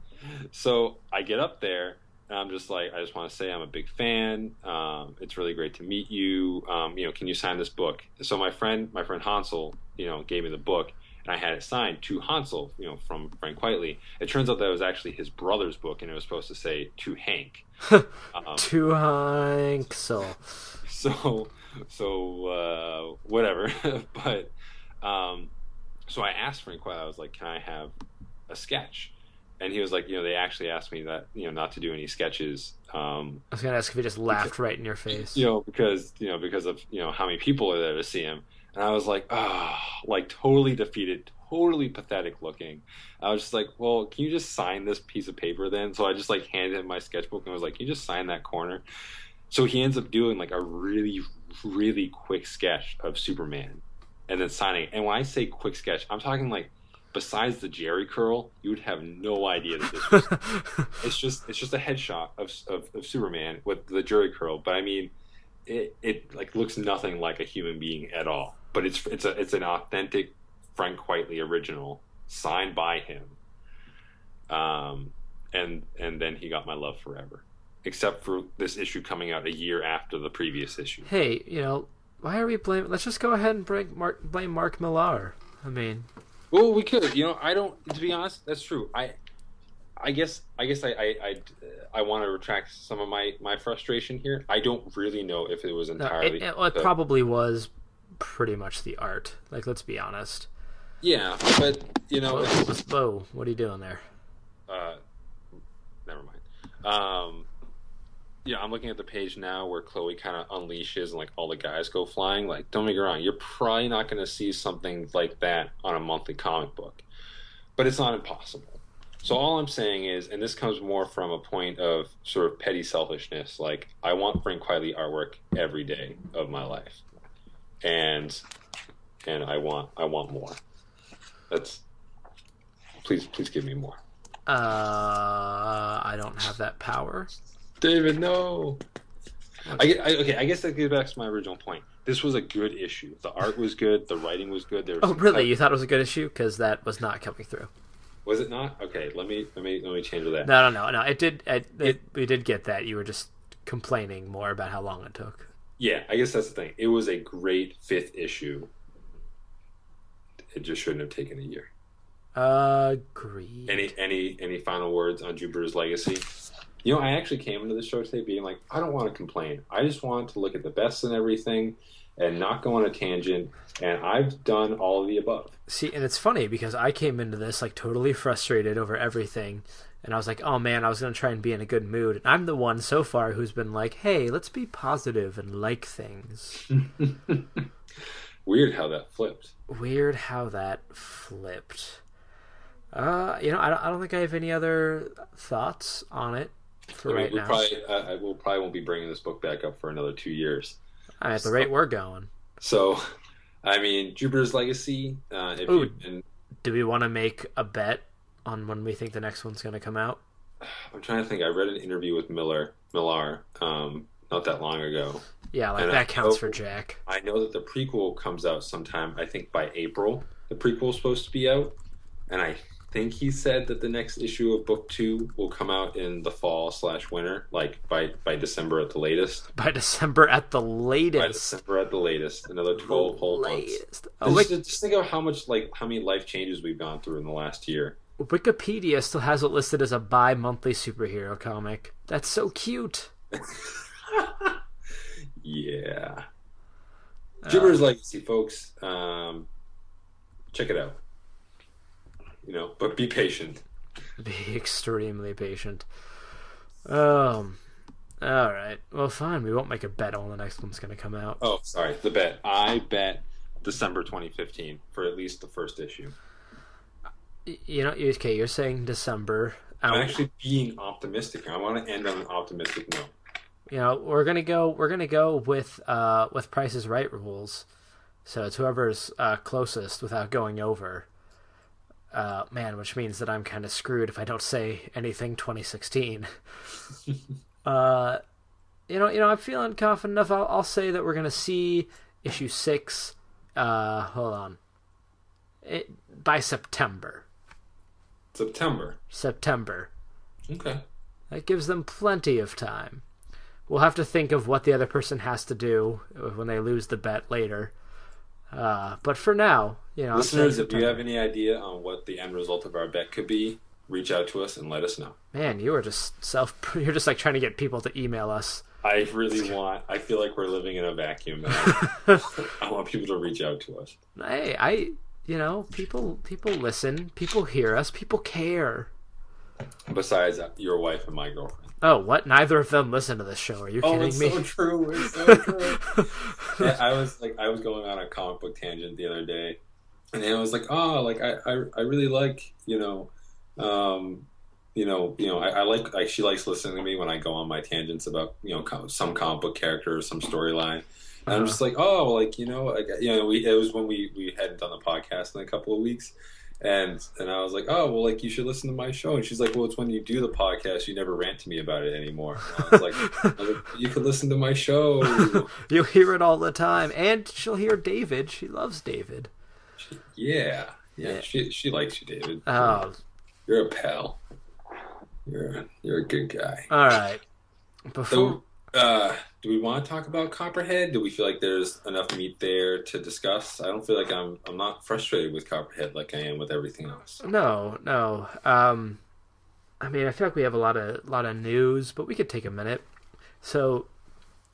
So I get up there and I'm just like, I just want to say I'm a big fan. Um, it's really great to meet you. Um, you know, can you sign this book? So my friend, my friend Hansel, you know, gave me the book and I had it signed to Hansel, you know, from Frank Quitely. It turns out that was actually his brother's book, and it was supposed to say to Hank. um, To Hanksel. so, so uh, whatever. but um, so I asked Frank Quitely. I was like, "Can I have a sketch?" And he was like, "You know, they actually asked me that, you know, not to do any sketches." Um, I was gonna ask if he just laughed right in your face. you know, because you know, because of you know how many people are there to see him. And I was like, ah, like totally defeated, totally pathetic looking. I was just like, well, can you just sign this piece of paper then? So I just like handed him my sketchbook and was like, can you just sign that corner? So he ends up doing like a really, really quick sketch of Superman and then signing. And when I say quick sketch, I'm talking like besides the Jerry curl, you would have no idea that this was it's just it's just a headshot of, of of Superman with the Jerry curl. But I mean, it it like looks nothing like a human being at all. But it's it's a it's an authentic Frank Quitely original signed by him. Um, and and then he got my love forever. except for this issue coming out a year after the previous issue. Hey, you know, why are we blaming? Let's just go ahead and blame Mark, blame Mark Millar. I mean, Well, we could. You know, I don't. To be honest, that's true. I, I guess, I guess I, I, I, I want to retract some of my my frustration here. I don't really know if it was no, entirely. it, it, well, it the- probably was pretty much the art. Like, let's be honest. yeah, but you know, it's, Whoa, what are you doing there? uh, never mind. Um, yeah, I'm looking at the page now where Chloe kind of unleashes and like all the guys go flying. Like, don't make me wrong, you're probably not going to see something like that on a monthly comic book, but it's not impossible. So all I'm saying is, and this comes more from a point of sort of petty selfishness. Like, I want Frank Quitely artwork every day of my life, and and I want I want more. That's please please give me more. Uh, I don't have that power. David, no. I, get- I okay. I guess that goes back to my original point. This was a good issue. The art was good. The writing was good. There was Oh, really? cut- You thought it was a good issue? Because that was not coming through. Was it not? Okay. Let me let me let me change that. No, no, no, no. It did. It, it, we did get that. You were just complaining more about how long it took. Yeah, I guess that's the thing. It was a great fifth issue. It just shouldn't have taken a year. Agreed. Any any any final words on Jupiter's legacy? You know, I actually came into the show today being like, I don't want to complain. I just want to look at the best in everything and not go on a tangent. And I've done all of the above. See, and it's funny because I came into this like totally frustrated over everything, and I was like, "Oh man, I was gonna try and be in a good mood." And I'm the one so far who's been like, "Hey, let's be positive and like things." Weird how that flipped. Weird how that flipped. Uh, you know, I don't, I don't think I have any other thoughts on it for I mean, right we now. probably uh, I will probably won't be bringing this book back up for another two years. At the rate we're going, So, I mean, Jupiter's Legacy. Uh, if Ooh. you've been, do we want to make a bet on when we think the next one's gonna come out? I'm trying to think. I read an interview with Miller Millar um, not that long ago. Yeah, like And I that counts hope- for Jack. I know that the prequel comes out sometime. I think by April. The prequel's supposed to be out, and I think he said that the next issue of book two will come out in the fall slash winter, like by by December at the latest. By December at the latest. By. December at the latest, another twelve whole months. latest. Oh, Just, just think of how much like how many life changes we've gone through in the last year. Wikipedia still has it listed as a bi-monthly superhero comic. That's so cute. Yeah. Uh, Jupiter's Legacy, folks. Um, check it out. You know, but be patient. Be extremely patient. Um. All right. Well, fine. We won't make a bet on the next one's going to come out. Oh, sorry, the bet. I bet December 2015 for at least the first issue. You know, okay. You're saying December. I'm actually being optimistic. I want to end on an optimistic note. you know, we're gonna go. We're gonna go with uh with Price Is Right rules. So it's whoever's uh, closest without going over. Uh, man, which means that I'm kind of screwed if I don't say anything 2016. uh, you know, you know, I'm feeling confident enough. I'll, I'll say that we're gonna see issue six. Uh, hold on. It, by September. September. September. Okay. That gives them plenty of time. We'll have to think of what the other person has to do when they lose the bet later. Uh, but for now, you know, Listeners, if you have any idea on what the end result of our bet could be, reach out to us and let us know. man, you are just self. You're just like trying to get people to email us. I really want. I feel like we're living in a vacuum. I want people to reach out to us. Hey, I, you know, people, people listen, people hear us, people care. Besides uh, your wife and my girlfriend. Oh, what? Neither of them listen to this show. Are you Oh, kidding it's me? so true. It's so true. Yeah, I was like, I was going on a comic book tangent the other day, and I was like, oh, like I, I, I really like, you know, um, you know, you know, I, I like, like she likes listening to me when I go on my tangents about, you know, com- some comic book character or some storyline. And I'm Uh-huh. just like, oh, like you know, like, you know, we it was when we we hadn't done the podcast in a couple of weeks, and and I was like, oh, well, like you should listen to my show. And she's like, well, it's when you do the podcast, you never rant to me about it anymore. And I was like, I was like, you could listen to my show. You'll hear it all the time, and she'll hear David. She loves David. Yeah, yeah, Yeah. she she likes you, David. Oh, You're a pal. You're a, you're a good guy. all right. Before So, uh, do we want to talk about Copperhead? Do we feel like there's enough meat there to discuss? I don't feel like I'm I'm not frustrated with Copperhead like I am with everything else. no, no. Um, I mean, I feel like we have a lot of lot of news, but we could take a minute. So,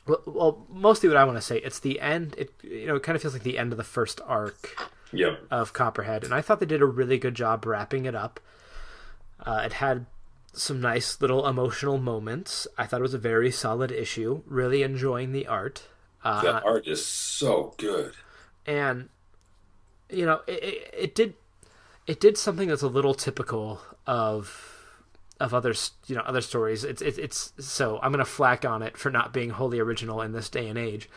well, well mostly what I want to say, it's the end. It you know, it kind of feels like the end of the first arc Yep. of Copperhead, and I thought they did a really good job wrapping it up. Uh, it had some nice little emotional moments. I thought it was a very solid issue. Really enjoying the art. Uh, The art is so good. and you know it, it, it did it did something that's a little typical of of other you know other stories it's it's, it's so i'm gonna flack on it for not being wholly original in this day and age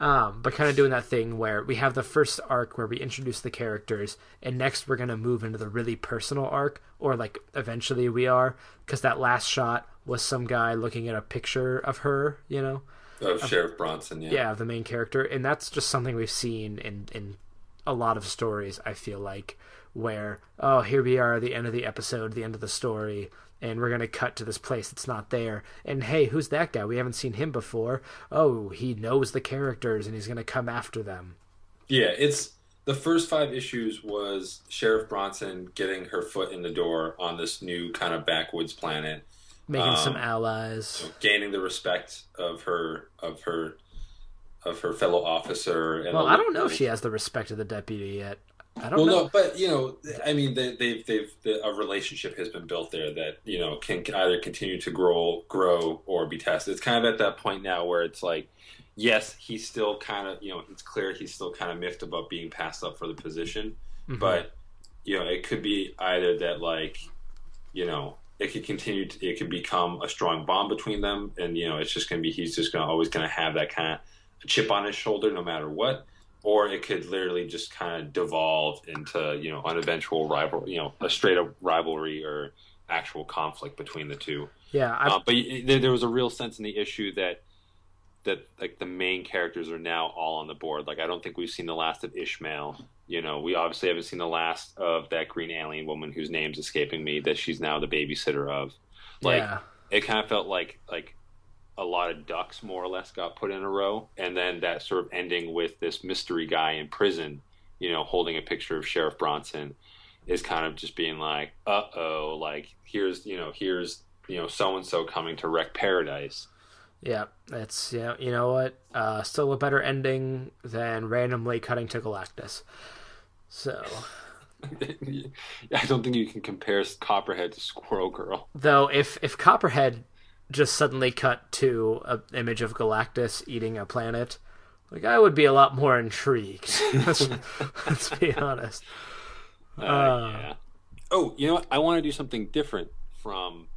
um, but kind of doing that thing where we have the first arc where we introduce the characters and next we're going to move into the really personal arc or like eventually we are because that last shot was some guy looking at a picture of her you know Of Sheriff Bronson, yeah. yeah, the main character, and that's just something we've seen in in a lot of stories. I feel like where oh here we are the end of the episode, the end of the story, and we're gonna cut to this place that's not there. And hey, who's that guy? We haven't seen him before. Oh, he knows the characters, and he's gonna come after them. Yeah, it's the first five issues was Sheriff Bronson getting her foot in the door on this new kind of backwoods planet, Making Um, some allies. gaining the respect of her of her of her fellow officer. And Well, I don't know if she has the respect of the deputy yet. I don't Well, know. no, but you know, I mean, they, they've they've the, a relationship has been built there that you know can either continue to grow, grow, or be tested. It's kind of at that point now where it's like, yes, he's still kind of you know it's clear he's still kind of miffed about being passed up for the position, Mhm. but you know it could be either that like you know it could continue to, it could become a strong bond between them and you know it's just going to be he's just going to always going to have that kind of chip on his shoulder no matter what or it could literally just kind of devolve into you know an eventual rival you know a straight up rivalry or actual conflict between the two yeah, I, uh, but there, there was a real sense in the issue that that like the main characters are now all on the board. Like I don't think we've seen the last of Ishmael. You know, we obviously haven't seen the last of that green alien woman whose name's escaping me that she's now the babysitter of. Like yeah. it kind of felt like like a lot of ducks more or less got put in a row, and then that sort of ending with this mystery guy in prison, you know, holding a picture of Sheriff Bronson, is kind of just being like, uh oh, like here's you know here's you know so and so coming to wreck paradise. Yeah, it's yeah. You know what? Uh, still a better ending than randomly cutting to Galactus. So, I don't think you can compare Copperhead to Squirrel Girl. though, if if Copperhead just suddenly cut to an image of Galactus eating a planet, like I would be a lot more intrigued. let's, let's be honest. Uh, Uh. yeah. Oh, you know what? I want to do something different from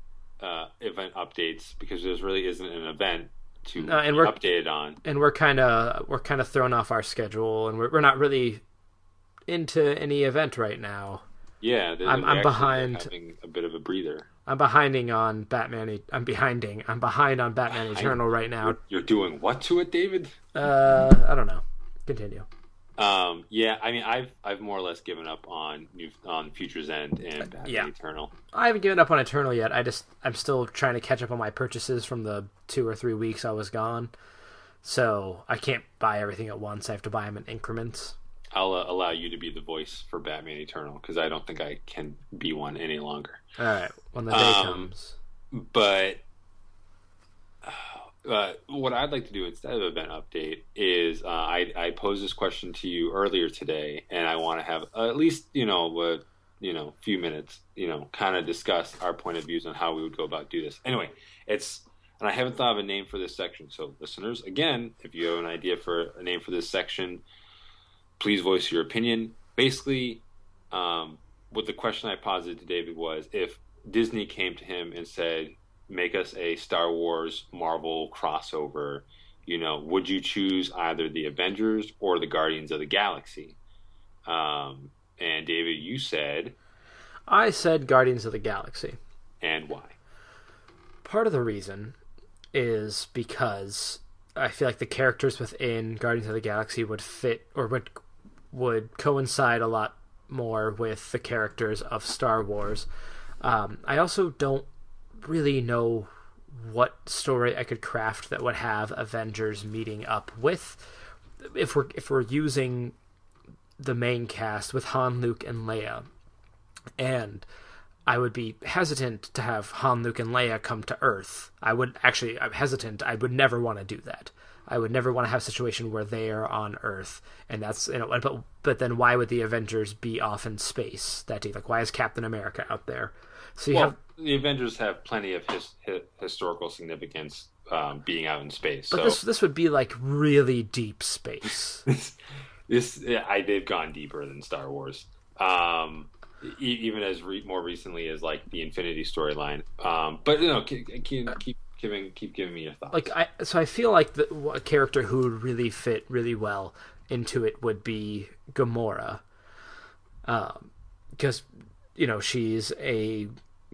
uh, event updates because there really isn't an event to Uh, and be we're- updated on. And we're kind of we're kind of thrown off our schedule, and we're we're not really into any event right now. Yeah, I'm- I'm behind. Having a bit of a breather. I'm behinding on Batman. I'm behinding. I'm behind on Batman Behind? Eternal right now. You're, you're doing what to it, David? Uh, I don't know. Continue. Um, yeah, I mean, I've I've more or less given up on new on Future's End and Batman Yeah. Eternal. I haven't given up on Eternal yet. I just I'm still trying to catch up on my purchases from the two or three weeks I was gone. So I can't buy everything at once. I have to buy them in increments. I'll uh, allow you to be the voice for Batman Eternal because I don't think I can be one any longer. All right, when the day Um, comes. But uh, what I'd like to do instead of event update is uh, I, I posed this question to you earlier today, and I want to have uh, at least you know a you know few minutes, you know, kind of discuss our point of views on how we would go about do this. Anyway, it's and I haven't thought of a name for this section. So listeners, again, if you have an idea for a name for this section, please voice your opinion. Basically, um, what the question I posited to David was if Disney came to him and said, make us a Star Wars Marvel crossover, you know, would you choose either the Avengers or the Guardians of the Galaxy? Um, and David, you said, I said Guardians of the Galaxy. and why? Part of the reason is because I feel like the characters within Guardians of the Galaxy would fit or would would coincide a lot more with the characters of Star Wars. Um, I also don't really know what story I could craft that would have Avengers meeting up with if we're if we're using the main cast with Han, Luke, and Leia, and I would be hesitant to have Han, Luke, and Leia come to Earth. I would actually, I'm hesitant. I would never want to do that. I would never want to have a situation where they are on Earth, and that's you know. But but then why would the Avengers be off in space that day? Like why is Captain America out there? So you well, have the Avengers have plenty of his, his historical significance um, being out in space. But so. this this would be like really deep space. this, this I they've gone deeper than Star Wars. Um, even as re- more recently as like the Infinity storyline. Um, but you know, keep, keep, keep giving keep giving me your thoughts. Like I, so I feel like the, a character who would really fit really well into it would be Gamora, Um because um, you know she's a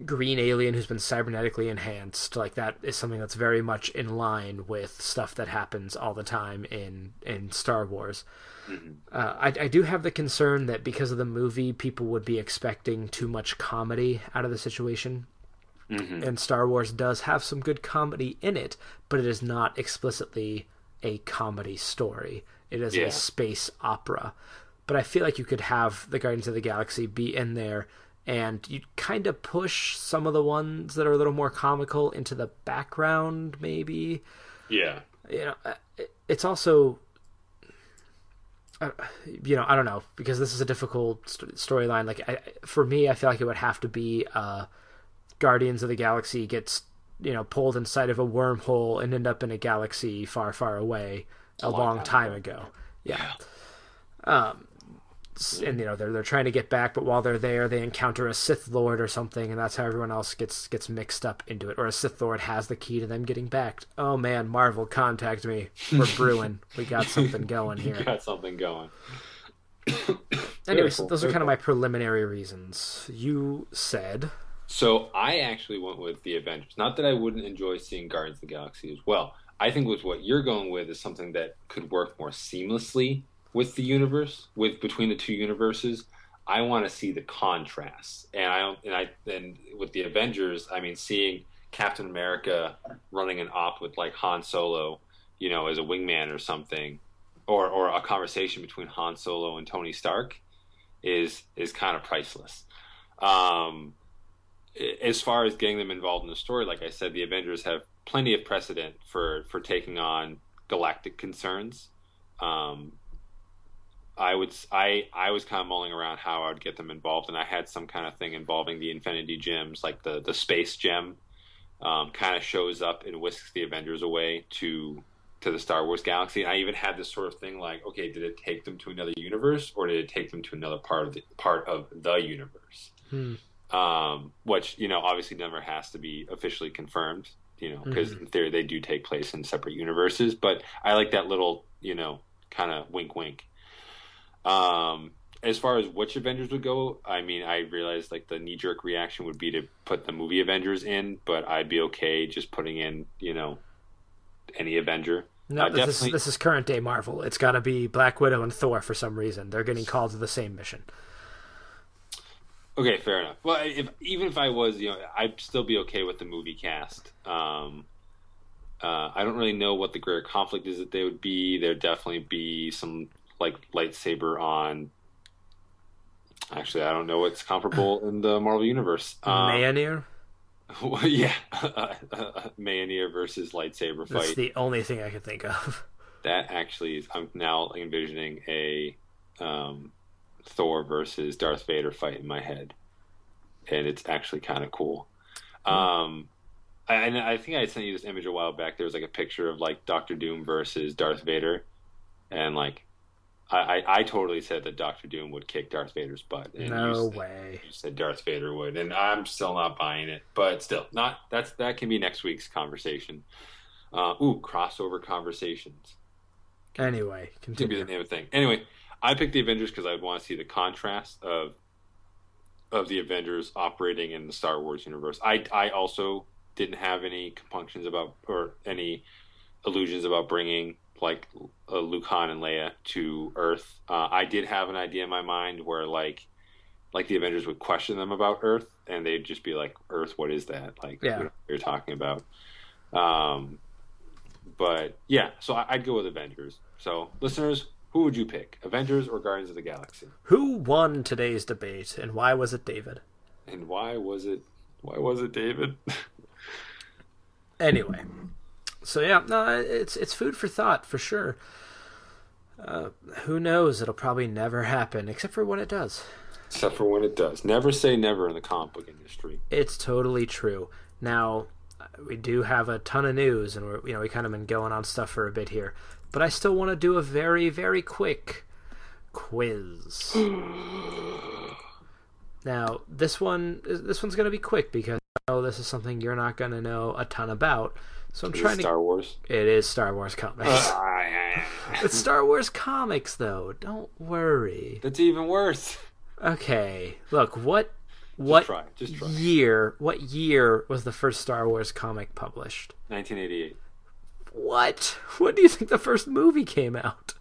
green alien who's been cybernetically enhanced like that is something that's very much in line with stuff that happens all the time in in Star Wars. Mm-hmm. Uh, I, I do have the concern that because of the movie, people would be expecting too much comedy out of the situation. Mm-hmm. And Star Wars does have some good comedy in it, but it is not explicitly a comedy story. It is yeah. a space opera. But I feel like you could have the Guardians of the Galaxy be in there and you kind of push some of the ones that are a little more comical into the background maybe yeah you know uh, it's also uh, you know i don't know because this is a difficult storyline like I, for me i feel like it would have to be uh guardians of the galaxy gets you know pulled inside of a wormhole and end up in a galaxy far far away a, a long, long, time, ago, ago. yeah, yeah. um and you know they're they're trying to get back, but while they're there, they encounter a Sith Lord or something, and that's how everyone else gets gets mixed up into it. Or a Sith Lord has the key to them getting back. Oh man, Marvel, contact me. We're brewing. we got something going here. We got something going. Anyways, cool. those Very are kind cool. of my preliminary reasons. You said. So I actually went with the Avengers. Not that I wouldn't enjoy seeing Guardians of the Galaxy as well. I think with what you're going with is something that could work more seamlessly with the universe, with between the two universes. I want to see the contrast, and I and I, and with the Avengers, I mean, seeing Captain America running an op with like Han Solo, you know, as a wingman or something, or or a conversation between Han Solo and Tony Stark, is is kind of priceless. Um, as far as getting them involved in the story, like I said, the Avengers have plenty of precedent for for taking on galactic concerns. Um, I would I I was kind of mulling around how I would get them involved, and I had some kind of thing involving the Infinity Gems, like the the space gem, um, kind of shows up and whisks the Avengers away to to the Star Wars galaxy. And I even had this sort of thing like, okay, did it take them to another universe, or did it take them to another part of the part of the universe? Hmm. Um, which you know obviously never has to be officially confirmed, you know, because mm-hmm. in theory they do take place in separate universes. But I like that little you know kind of wink wink um, as far as which Avengers would go, I mean, I realized like the knee jerk reaction would be to put the movie Avengers in, but I'd be okay just putting in, you know, any Avenger. No, uh, this, definitely... is, this is current day Marvel. It's got to be Black Widow and Thor for some reason. They're getting called to the same mission. Okay, fair enough. Well, if even if I was, you know, I'd still be okay with the movie cast. Um, uh, I don't really know what the greater conflict is that they would be. There'd definitely be some like lightsaber on. Actually, I don't know what's comparable in the Marvel universe. Um. Well, yeah, Mjolnir versus lightsaber fight. That's the only thing I could think of. That actually is. I'm now envisioning a um, Thor versus Darth Vader fight in my head, and it's actually kind of cool. Um, and I think I sent you this image a while back. There was like a picture of like Doctor Doom versus Darth Vader, and like I, I, totally said that Doctor Doom would kick Darth Vader's butt. And no you way. You said Darth Vader would, and I'm still not buying it. But still, not that's that can be next week's conversation. Uh, ooh, crossover conversations. Anyway, continue. To be the name of the thing. Anyway, I picked the Avengers because I want to see the contrast of of the Avengers operating in the Star Wars universe. I I also didn't have any compunctions about or any illusions about bringing like uh, Luke Han and Leia to Earth. Uh, I did have an idea in my mind where like like the Avengers would question them about Earth, and they'd just be like, "Earth, what is that?" Like, yeah. you're talking about. Um, but yeah, so I, I'd go with Avengers. So listeners, who would you pick, Avengers or Guardians of the Galaxy? Who won today's debate, and why was it David? And why was it? Why was it David? Anyway, so yeah, no, it's it's food for thought for sure. Uh, who knows? It'll probably never happen, except for when it does. Except for when it does. Never say never in the comic book industry. It's totally true. Now, we do have a ton of news, and we're you know we kind of been going on stuff for a bit here, but I still want to do a very very quick quiz. now, this one this one's going to be quick because I know this is something you're not going to know a ton about. So I'm it trying to. Star Wars. It is Star Wars comics. Uh, it's Star Wars comics, though. Don't worry. That's even worse. Okay, look what what try, just try. year what year was the first Star Wars comic published? 1988, What? When do you think the first movie came out?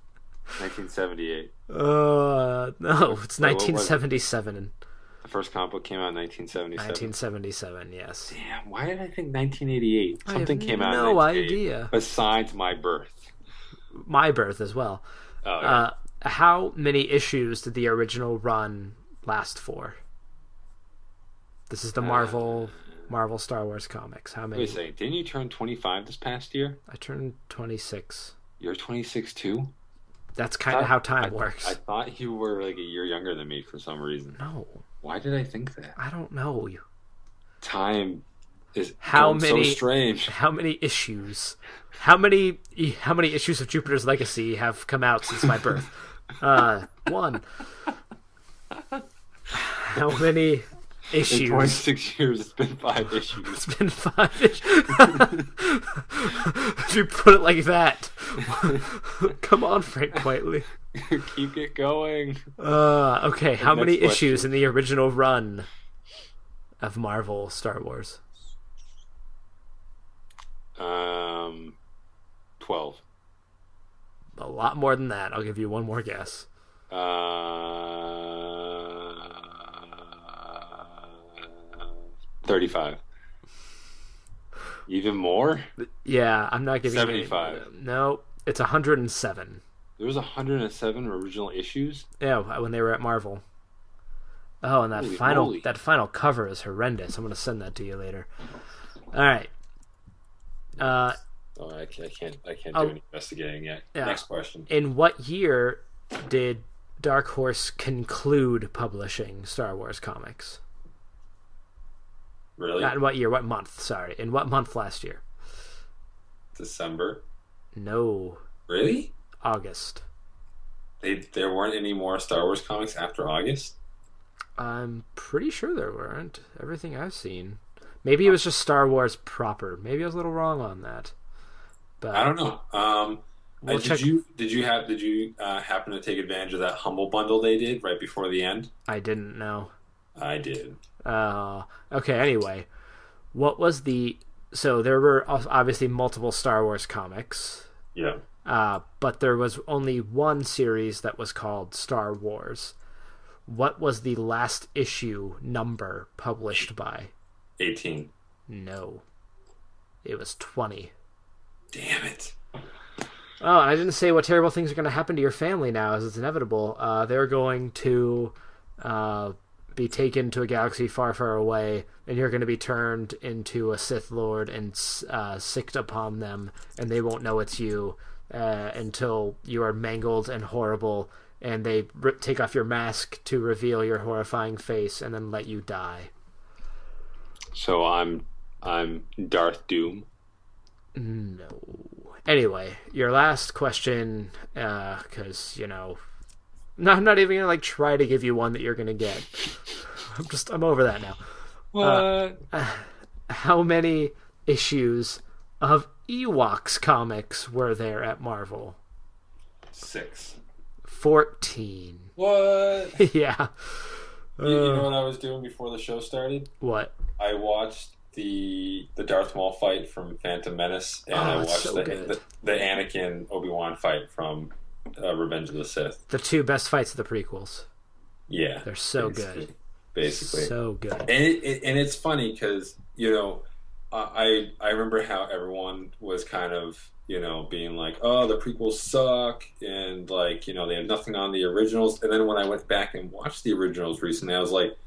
1978. Uh, no, it's Wait, what was it? 1977. The first comic book came out in 1977. 1977, yes. Damn, why did I think 1988? I Something came out. in no 1988, idea. Besides my birth. My birth as well. Oh, yeah. Uh, how many issues did the original run last for? This is the Marvel Marvel Star Wars comics. How many? Wait a second. Didn't you turn 25 this past year? I turned 26. You're 26 too? That's kind of how time works. I thought you were like a year younger than me for some reason. no, Why did I think that? I don't know. Time is How many- so strange. How many issues? How many? How many issues of Jupiter's Legacy have come out since my birth? uh, one. How many In issues? 26 years, it's been five issues. It's been five issues. if you put it like that. Come on, Frank Quitely. Keep it going. Uh, okay, how many question. issues in the original run of Marvel Star Wars? Um, 12. A lot more than that. I'll give you one more guess. Uh, 35. Even more? Yeah, I'm not giving you 75. No, it's 107. There was 107 original issues. Yeah, when they were at Marvel. Oh, and that Holy final moly. that final cover is horrendous. I'm gonna send that to you later. All right. Uh, Oh, I can't. I can't, I can't do any investigating yet. Yeah. Next question. in what year did Dark Horse conclude publishing Star Wars comics? Really? Not in what year? What month? Sorry, in what month last year? December? No, Really? August. They, there weren't any more Star Wars comics after August. I'm pretty sure there weren't. Everything I've seen. Maybe it was just Star Wars proper. Maybe I was a little wrong on that. But I don't know. Um, We'll uh, check- did you did you have did you uh, happen to take advantage of that humble bundle they did right before the end? I didn't know. I did. Uh, okay. Anyway, what was the? So there were obviously multiple Star Wars comics, Yeah. uh, but there was only one series that was called Star Wars. What was the last issue number published by? 18. No, it was twenty. Damn it. Oh, I didn't say what terrible things are going to happen to your family now, as it's inevitable. Uh, they're going to uh, be taken to a galaxy far, far away, and you're going to be turned into a Sith Lord and uh, sicked upon them, and they won't know it's you uh, until you are mangled and horrible, and they take off your mask to reveal your horrifying face, and then let you die. So I'm I'm Darth Doom. No. Anyway, your last question, because you know, no, I'm not even gonna like try to give you one that you're gonna get. I'm just I'm over that now. What? Uh, uh, how many issues of Ewoks comics were there at Marvel? Six. Fourteen. What? yeah. you, you know uh, what I was doing before the show started? What? I watched the the Darth Maul fight from Phantom Menace, and Oh, I watched so the, the the Anakin Obi Wan fight from uh, Revenge of the Sith. The two best fights of the prequels. Yeah, They're so basically- good. Basically, So good. and it, it, and it's funny because you know I I remember how everyone was kind of you know being like, oh, the prequels suck, and like you know they have nothing on the originals. And then when I went back and watched the originals recently, I was like,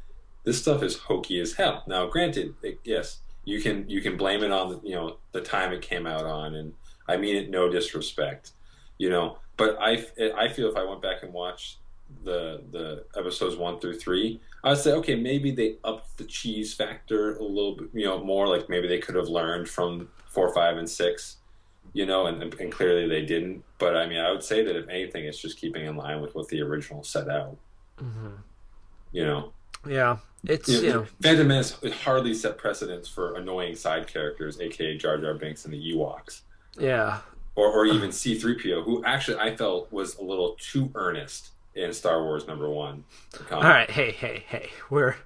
this stuff is hokey as hell. Now, granted, it, yes, you can you can blame it on you know the time it came out on, and I mean it no disrespect, you know. But I I feel if I went back and watched the the episodes one through three, I would say okay, maybe they upped the cheese factor a little bit, you know, more. Like maybe they could have learned from four, five, and six, you know, and and clearly they didn't. But I mean, I would say that if anything, it's just keeping in line with what the original set out. Mm-hmm. You know. Yeah, it's You know, you know Phantom Menace hardly set precedents for annoying side characters, aka Jar Jar Binks and the Ewoks, yeah or or even C three PO, who actually I felt was a little too earnest in Star Wars number one. all right hey hey hey we're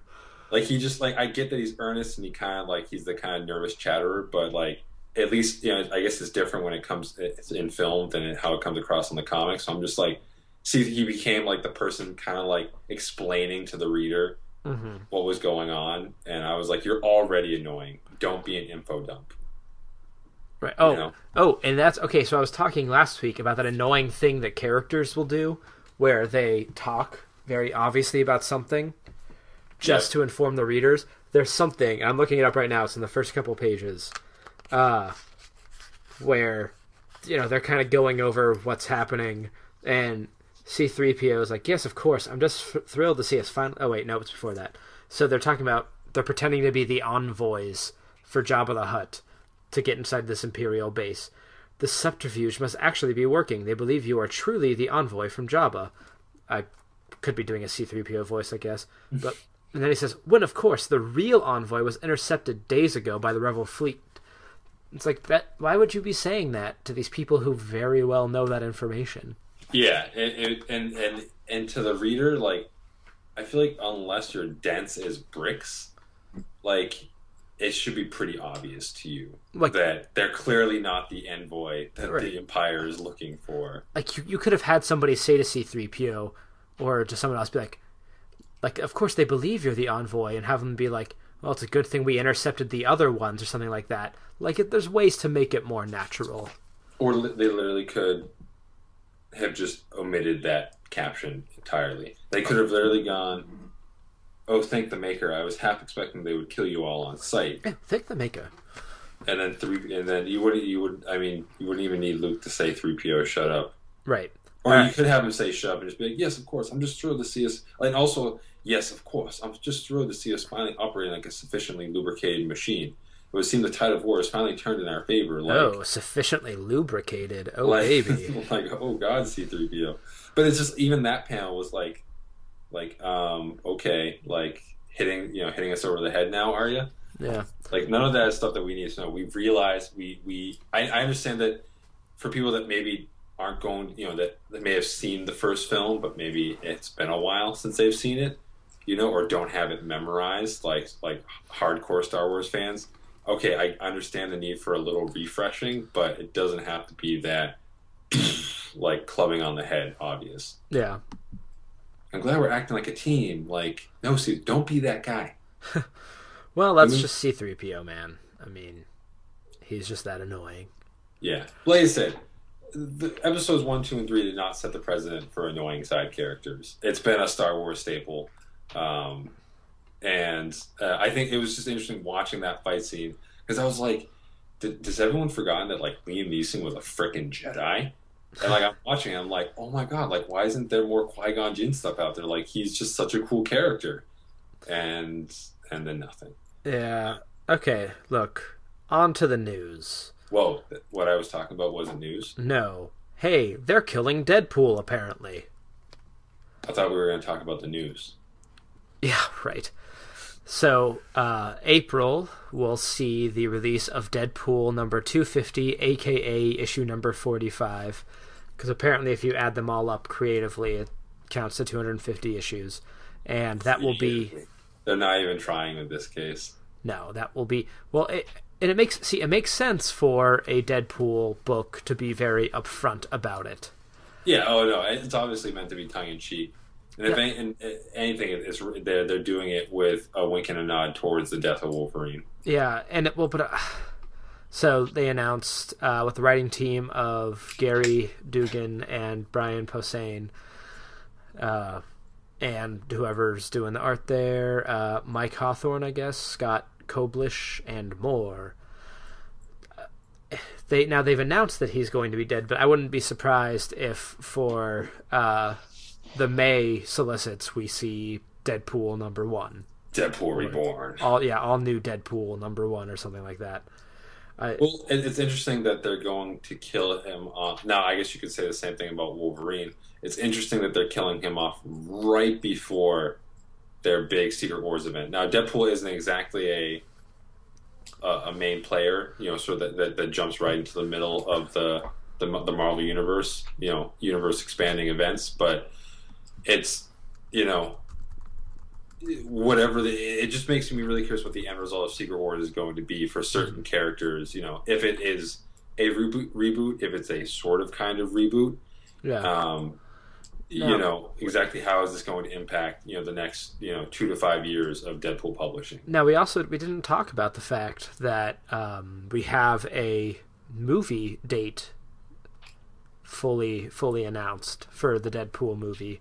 Like he just like I get that he's earnest and he kind of like he's the kind of nervous chatterer, but like at least you know I guess it's different when it comes it's in film than how it comes across in the comics. So I'm just like see he became like the person kind of like explaining to the reader mhm. what was going on, and I was like, you're already annoying. Don't be an info dump. Right. Oh, know? oh, and that's okay. So I was talking last week about that annoying thing that characters will do, where they talk very obviously about something, just Yep. to inform the readers. There's something I'm looking it up right now. It's in the first couple pages, uh, where you know they're kind of going over what's happening, and C3PO is like, "Yes, of course. I'm just f- thrilled to see us finally." Oh wait, no, it's before that. So they're talking about they're pretending to be the envoys for Jabba the Hutt to get inside this Imperial base. The subterfuge must actually be working. They believe you are truly the envoy from Jabba. I could be doing a C3PO voice, I guess. But and then he says, when of course the real envoy was intercepted days ago by the rebel fleet. It's like that why would you be saying that to these people who very well know that information? Yeah, and and and and to the reader, like I feel like unless you're dense as bricks, like it should be pretty obvious to you Like- that they're clearly not the envoy that Right. the Empire is looking for. like you, you could have had somebody say to C3PO or to someone else be like like of course they believe you're the envoy and have them be like well it's a good thing we intercepted the other ones or something like that like it, there's ways to make it more natural Or li- they literally could have just omitted that caption entirely. They could have literally gone, "Oh, thank the maker! I was half expecting they would kill you all on sight." yeah, thank the maker And then three, and then you wouldn't, you would, I mean, you wouldn't even need Luke to say three PO, shut up. right Or you could have him say shut up and just be like, yes, of course, I'm just thrilled to see us. And also, yes, of course, I'm just thrilled to see us finally operating like a sufficiently lubricated machine. It would seem the tide of war has finally turned in our favor. Like, oh sufficiently lubricated oh like, baby like, oh god, C3PO. But it's just, even that panel was like, like, um, okay, like, hitting, you know, hitting us over the head now, are you? yeah Like none of that is stuff that we need to know. We've realized we we I, I understand that for people that maybe aren't going, you know, that, that may have seen the first film, but maybe it's been a while since they've seen it, you know, or don't have it memorized, like like hardcore Star Wars fans. Okay, I understand the need for a little refreshing, but it doesn't have to be that like clubbing on the head obvious. yeah I'm glad we're acting like a team. Like, no, see, don't be that guy. well that's mean- just c3po man i mean he's just that annoying Yeah. Like I said, the episodes one, two, and three did not set the precedent for annoying side characters. It's been a Star Wars staple. Um, and uh, I think it was just interesting watching that fight scene because I was like, does everyone forgotten that like Liam Neeson was a freaking Jedi? And like I'm watching, I'm like, oh my god, like why isn't there more Qui Gon Jinn stuff out there? Like he's just such a cool character, and and then nothing. yeah okay look on to the news Whoa, what I was talking about wasn't news. no hey they're killing deadpool apparently I thought we were going to talk about the news. Yeah, right. So, uh, April will see the release of Deadpool number 250, aka issue number 45. Because apparently, if you add them all up creatively, it counts to 250 issues. And that will be. They're not even trying with this case. No, that will be. Well, it, and it makes. See, it makes sense for a Deadpool book to be very upfront about it. Yeah. Oh no, it's obviously meant to be tongue in cheek. And if any, and, uh, anything, it's they're they're doing it with a wink and a nod towards the death of Wolverine. Yeah, and it, well, but uh, so they announced uh, with the writing team of Gerry Duggan and Brian Posehn, uh, and whoever's doing the art there, uh, Mike Hawthorne, I guess, Scott Koblish, and more. Uh, They now they've announced that he's going to be dead, but I wouldn't be surprised if for uh, the May solicits we see Deadpool number one. Deadpool Reborn. All yeah, all new Deadpool number one or something like that. I, Well, it's interesting that they're going to kill him off. Now, I guess you could say the same thing about Wolverine. It's interesting that they're killing him off right before their big Secret Wars event. Now, Deadpool isn't exactly a a, a main player, you know, so that, that that jumps right into the middle of the, the the Marvel universe, you know, universe expanding events. But it's you know whatever the it just makes me really curious what the end result of Secret Wars is going to be for certain characters. You know, if it is a reboot, reboot, if it's a sort of kind of reboot, yeah, um, No. you know, exactly how is this going to impact you know the next you know two to five years of Deadpool publishing? Now we also we didn't talk about the fact that um, we have a movie date fully fully announced for the Deadpool movie,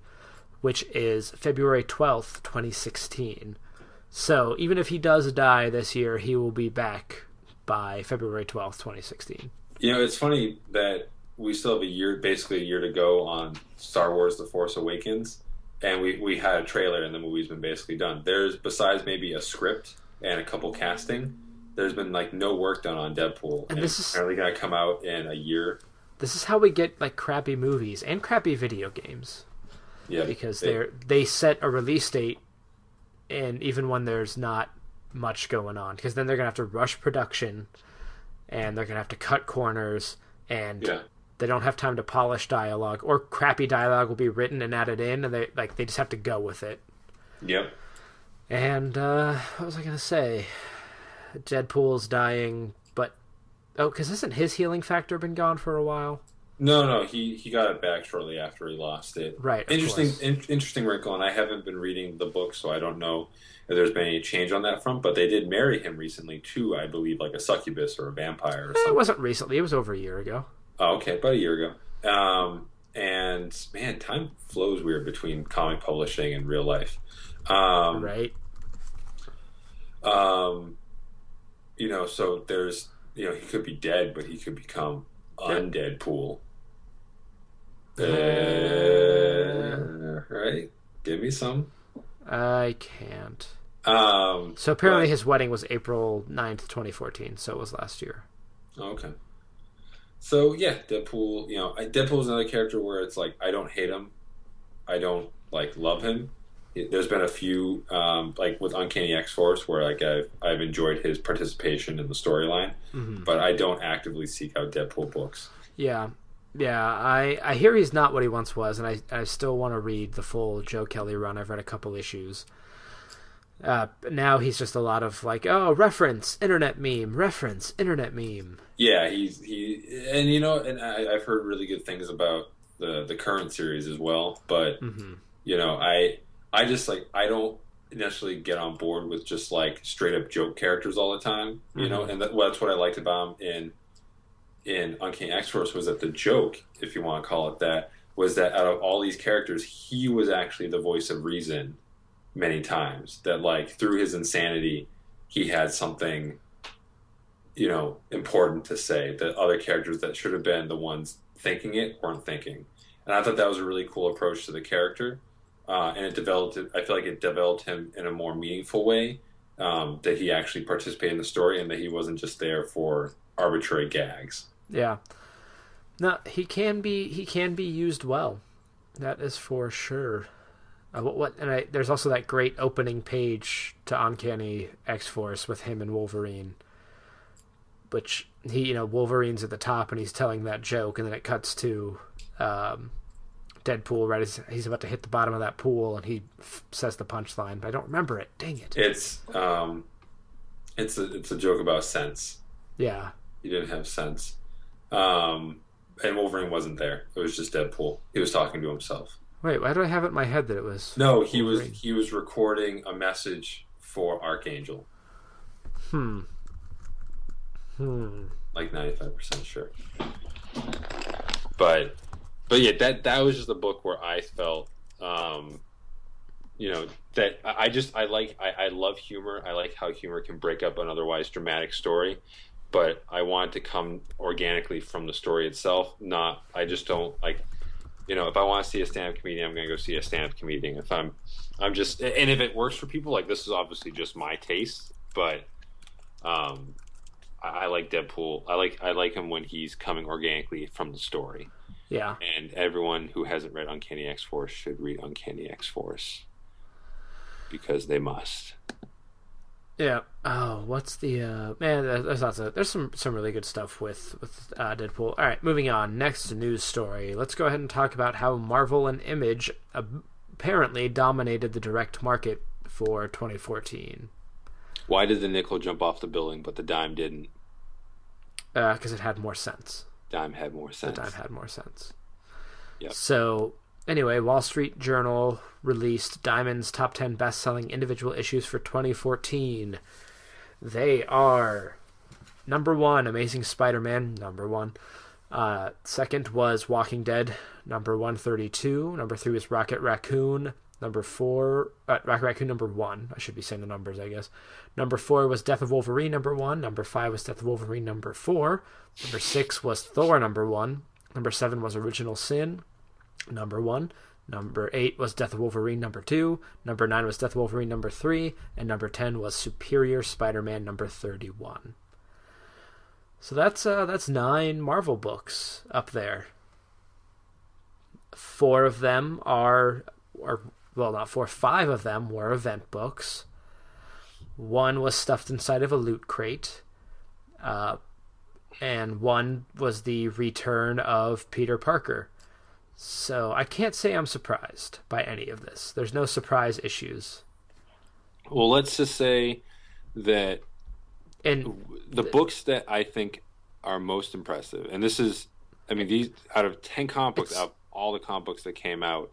which is February twelfth, twenty sixteen. So even if he does die this year, he will be back by February twelfth, twenty sixteen. You know, it's funny that we still have a year, basically a year to go on Star Wars: The Force Awakens, and we we had a trailer, and the movie's been basically done. There's besides maybe a script and a couple casting, there's been like no work done on Deadpool, And and, this it's is- apparently going to come out in a year. This is how we get like crappy movies and crappy video games. Yeah, because they- they're they set a release date and even when there's not much going on because then they're gonna have to rush production and they're gonna have to cut corners and yeah. they don't have time to polish dialogue or crappy dialogue will be written and added in and they like they just have to go with it Yep. and uh what was i gonna say deadpool's dying but oh because isn't his healing factor been gone for a while No, no, he he got it back shortly after he lost it. right Interesting, in, interesting wrinkle, and I haven't been reading the book, so I don't know if there's been any change on that front. But they did marry him recently too, I believe, like a succubus or a vampire or Eh, it wasn't recently it was over a year ago Oh, okay, about a year ago. Um, and man, time flows weird between comic publishing and real life. Um, right um, you know, so there's, you know, he could be dead, but he could become undead pool. Uh, Uh, right? Give me some. i can't Um, So apparently but- his wedding was April 9th, 2014, so it was last year. Okay. So yeah, Deadpool. You know, I- Deadpool's another character where it's like I don't hate him, I don't like love him. There's been a few um, like with Uncanny X Force where like I've I've enjoyed his participation in the storyline, Mm-hmm. but I don't actively seek out Deadpool books. Yeah. Yeah, I, I hear he's not what he once was, and I, I still want to read the full Joe Kelly run. I've read a couple issues. Uh, now he's just a lot of like, oh, reference, internet meme, reference, internet meme. Yeah, he's he and you know, and I, I've heard really good things about the the current series as well. But hmm you know, I I just like I don't necessarily get on board with just like straight up joke characters all the time. You know, and that, well, that's what I liked about him in in Uncanny X Force was that the joke, if you want to call it that, was that out of all these characters, he was actually the voice of reason many times. That like through his insanity, he had something you know important to say that other characters that should have been the ones thinking it weren't thinking and i thought that was a really cool approach to the character uh, and it developed i feel like it developed him in a more meaningful way um, that he actually participated in the story and that he wasn't just there for arbitrary gags Yeah. No, he can be he can be used well. That is for sure. Uh, what, what and I, there's also that great opening page to Uncanny X Force with him and Wolverine, which he you know Wolverine's at the top and he's telling that joke, and then it cuts to um, Deadpool right as he's about to hit the bottom of that pool, and he f- says the punchline, but I don't remember it. Dang it! it's um, it's a it's a joke about sense Yeah, he didn't have sense um, and wolverine wasn't there it was just deadpool he was talking to himself Wait, why do I have it in my head that it was? No, he was he was recording a message for Archangel. Hmm. Hmm. like ninety five percent sure. But but yeah, that that was just a book where I felt um you know that I I just I like I, I love humor. I like how humor can break up an otherwise dramatic story. But I want it to come organically from the story itself. Not I just don't like you know, if I want to see a stand up comedian, I'm gonna go see a stand up comedian. If I'm I'm just and if it works for people, like this is obviously just my taste, but um I, I like Deadpool. I like I like him when he's coming organically from the story. Yeah. And everyone who hasn't read Uncanny X Force should read Uncanny X Force because they must. Yeah. Oh, what's the uh man? There's lots of there's some some really good stuff with with uh, Deadpool. All right, moving on. Next news story. Let's go ahead and talk about how Marvel and Image apparently dominated the direct market for 2014 Why did the nickel jump off the building but the dime didn't? because Uh, it had more sense. Dime had more The sense. dime had more sense. Yep. So anyway, Wall Street Journal released Diamond's top 10 best-selling individual issues for 2014. They are number one, Amazing Spider-Man, number one. Uh, second was Walking Dead, number 132. Number three was Rocket Raccoon. Number four, uh, Rocket Raccoon number one. I should be saying the numbers, I guess. Number four was Death of Wolverine number one. Number five was Death of Wolverine number four. Number six was Thor number one. Number seven was Original Sin number one. Number eight was Death of Wolverine number two. Number nine was Death of Wolverine number three. And number ten was Superior Spider-Man number thirty-one. So that's uh, that's nine Marvel books up there. Four of them are, are well, not four. Five of them were event books. One was stuffed inside of a loot crate. Uh, and one was the return of Peter Parker. So I can't say I'm surprised by any of this. There's no surprise issues. Well, let's just say that And the books that I think are most impressive, and this is, I mean, these out of ten comic books, out of all the comic books that came out,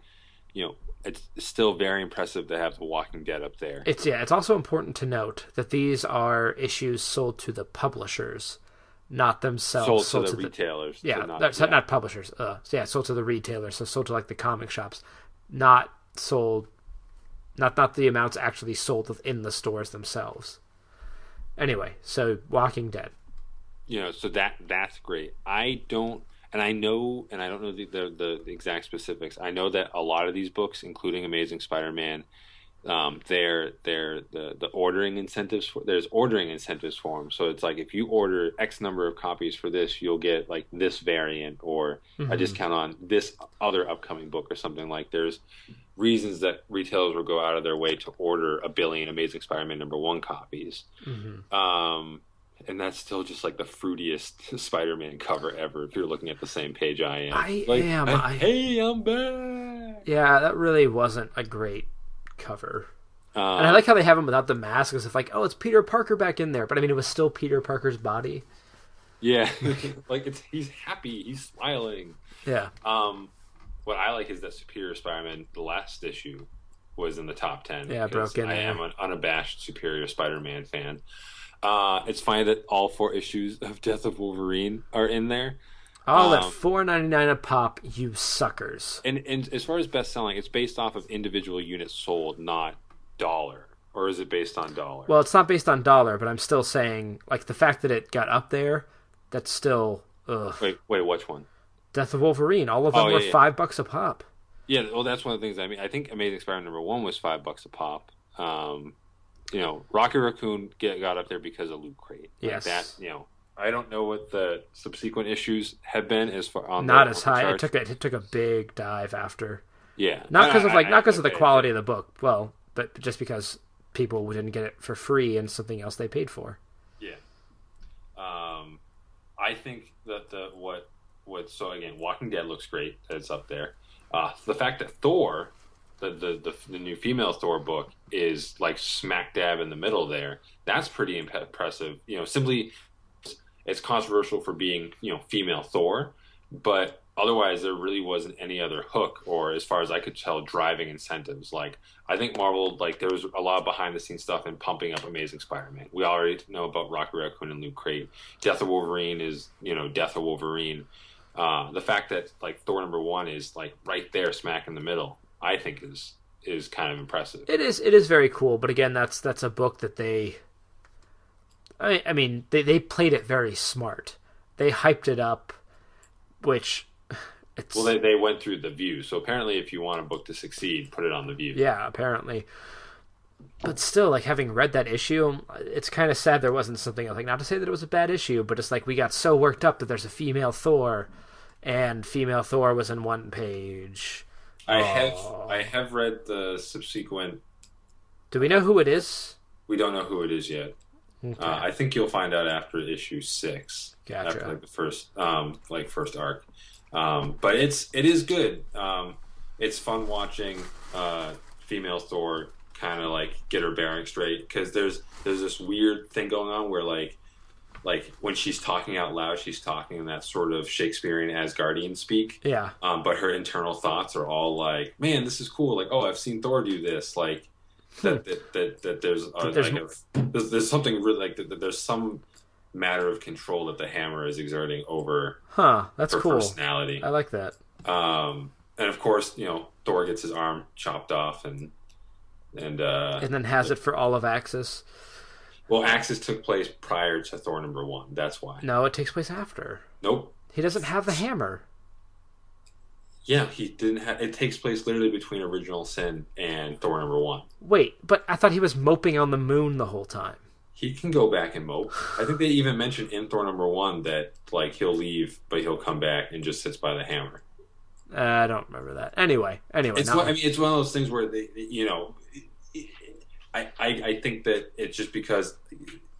you know, it's still very impressive to have The Walking Dead up there. it's yeah, it's also important to note that these are issues sold to the publishers, not themselves sold to the retailers. so yeah, not, yeah. not publishers. Uh, so yeah, sold to the retailers. So sold to like the comic shops, not sold, not not the amounts actually sold within the stores themselves. Anyway, so Walking Dead. you know so that that's great i don't and i know and i don't know the, the, the exact specifics i know that a lot of these books including amazing spider-man um, they're they're the the ordering incentives for there's ordering incentives for them so it's like if you order x number of copies for this you'll get like this variant or a discount on this other upcoming book or something. Like there's reasons that retailers will go out of their way to order a billion amazing spider-man number one copies. Um, and that's still just like the fruitiest Spider-Man cover ever. If you're looking at the same page I am, I Like, am, I- I- hey, I'm back. Yeah, that really wasn't a great cover. Um, And I like how they have him without the mask, as if like, oh, it's Peter Parker back in there. But I mean, it was still Peter Parker's body. yeah, like it's he's happy, he's smiling. Yeah, Um, what I like is that Superior Spider-Man, the last issue, was in the top ten. Yeah, because broke in I am an unabashed Superior Spider-Man fan. Uh, it's funny that all four issues of Death of Wolverine are in there. All at Um, four ninety nine a pop. You suckers. And, and as far as best selling, it's based off of individual units sold, not dollar. Or is it based on dollar? Well, it's not based on dollar, but I'm still saying like the fact that it got up there. That's still ugh. wait, wait, which one? Death of Wolverine. All of them Oh, were yeah, yeah. five bucks a pop. Yeah, well, that's one of the things. I mean, I think Amazing Spider-Man number one was five bucks a pop. Um, you know, Rocket Raccoon get, got up there because of Loot Crate. Like Yes. that. You know, I don't know what the subsequent issues have been as far on Not the, as on high. It took a, it took a big dive after. yeah, Not because of like I- not because of the quality of the book. Well, but just because people didn't get it for free and something else they paid for. Yeah. Um, I think that the what what so again, Walking Dead looks great. It's up there. Uh, the fact that Thor, the, the the the new female Thor book, is like smack dab in the middle there. That's pretty imp- impressive. You know, simply it's controversial for being you know female Thor, but otherwise there really wasn't any other hook or as far as i could tell driving incentives. Like i think marvel like there was a lot of behind the scenes stuff in pumping up amazing spider-man. We already know about rocky raccoon and loot crate death of wolverine is you know death of wolverine. Uh, the fact that like thor number one is like right there smack in the middle i think is is kind of impressive. It is it is very cool, but again, that's that's a book that they. I I mean they they played it very smart. They hyped it up, which it's well they, they went through the view so apparently if you want a book to succeed put it on the view yeah apparently. But still, like having read that issue, it's kind of sad there wasn't something else. Like not to say that it was a bad issue, but it's like we got so worked up that there's a female Thor, and female Thor was in one page. i have i have read the subsequent Do we know who it is? we don't know who it is yet Okay. Uh, I think you'll find out after issue six, Gotcha. after like the first, um, like first arc. Um, but it's it is good. Um, it's fun watching uh, female Thor kind of like get her bearing straight because there's there's this weird thing going on where like like when she's talking out loud, she's talking in that sort of Shakespearean Asgardian speak. yeah, Um, but her internal thoughts are all like, "Man, this is cool!" Like, "Oh, I've seen Thor do this." Like that that, that, that there's. There's like a, there's there's something really like that, that there's some matter of control that the hammer is exerting over huh? That's her cool. personality. I like that. Um, and of course, you know, Thor gets his arm chopped off, and and uh, And then has it for all of Axis. well, Axis took place prior to Thor number one. That's why. No, it takes place after. Nope. He doesn't have the hammer. Yeah, he didn't. have It takes place literally between Original Sin and Thor number one. Wait, but I thought he was moping on the moon the whole time. He can go back and mope. I think they even mentioned in Thor number one that like he'll leave, but he'll come back and just sits by the hammer. Uh, I don't remember that. Anyway, anyway, It's one, I mean, it's one of those things where they, you know, I, I I think that it's just because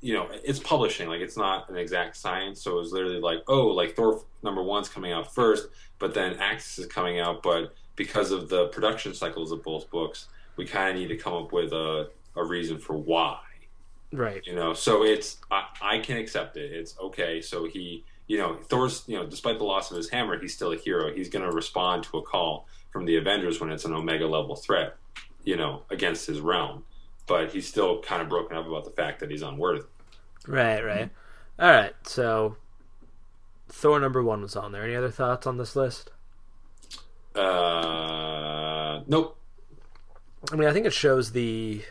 you know it's publishing, like it's not an exact science. So it's literally like, oh, like Thor number one's coming out first, but then Axis is coming out, but because of the production cycles of both books, we kind of need to come up with a a reason for why. right. you know so it's I, I can accept it it's okay so he you know thor's you know despite the loss of his hammer he's still a hero he's going to respond to a call from the avengers when it's an omega level threat you know against his realm but he's still kind of broken up about the fact that he's unworthy Right, right. All right, so Thor number one was on there. Any other thoughts on this list? uh nope I mean, I think it shows the,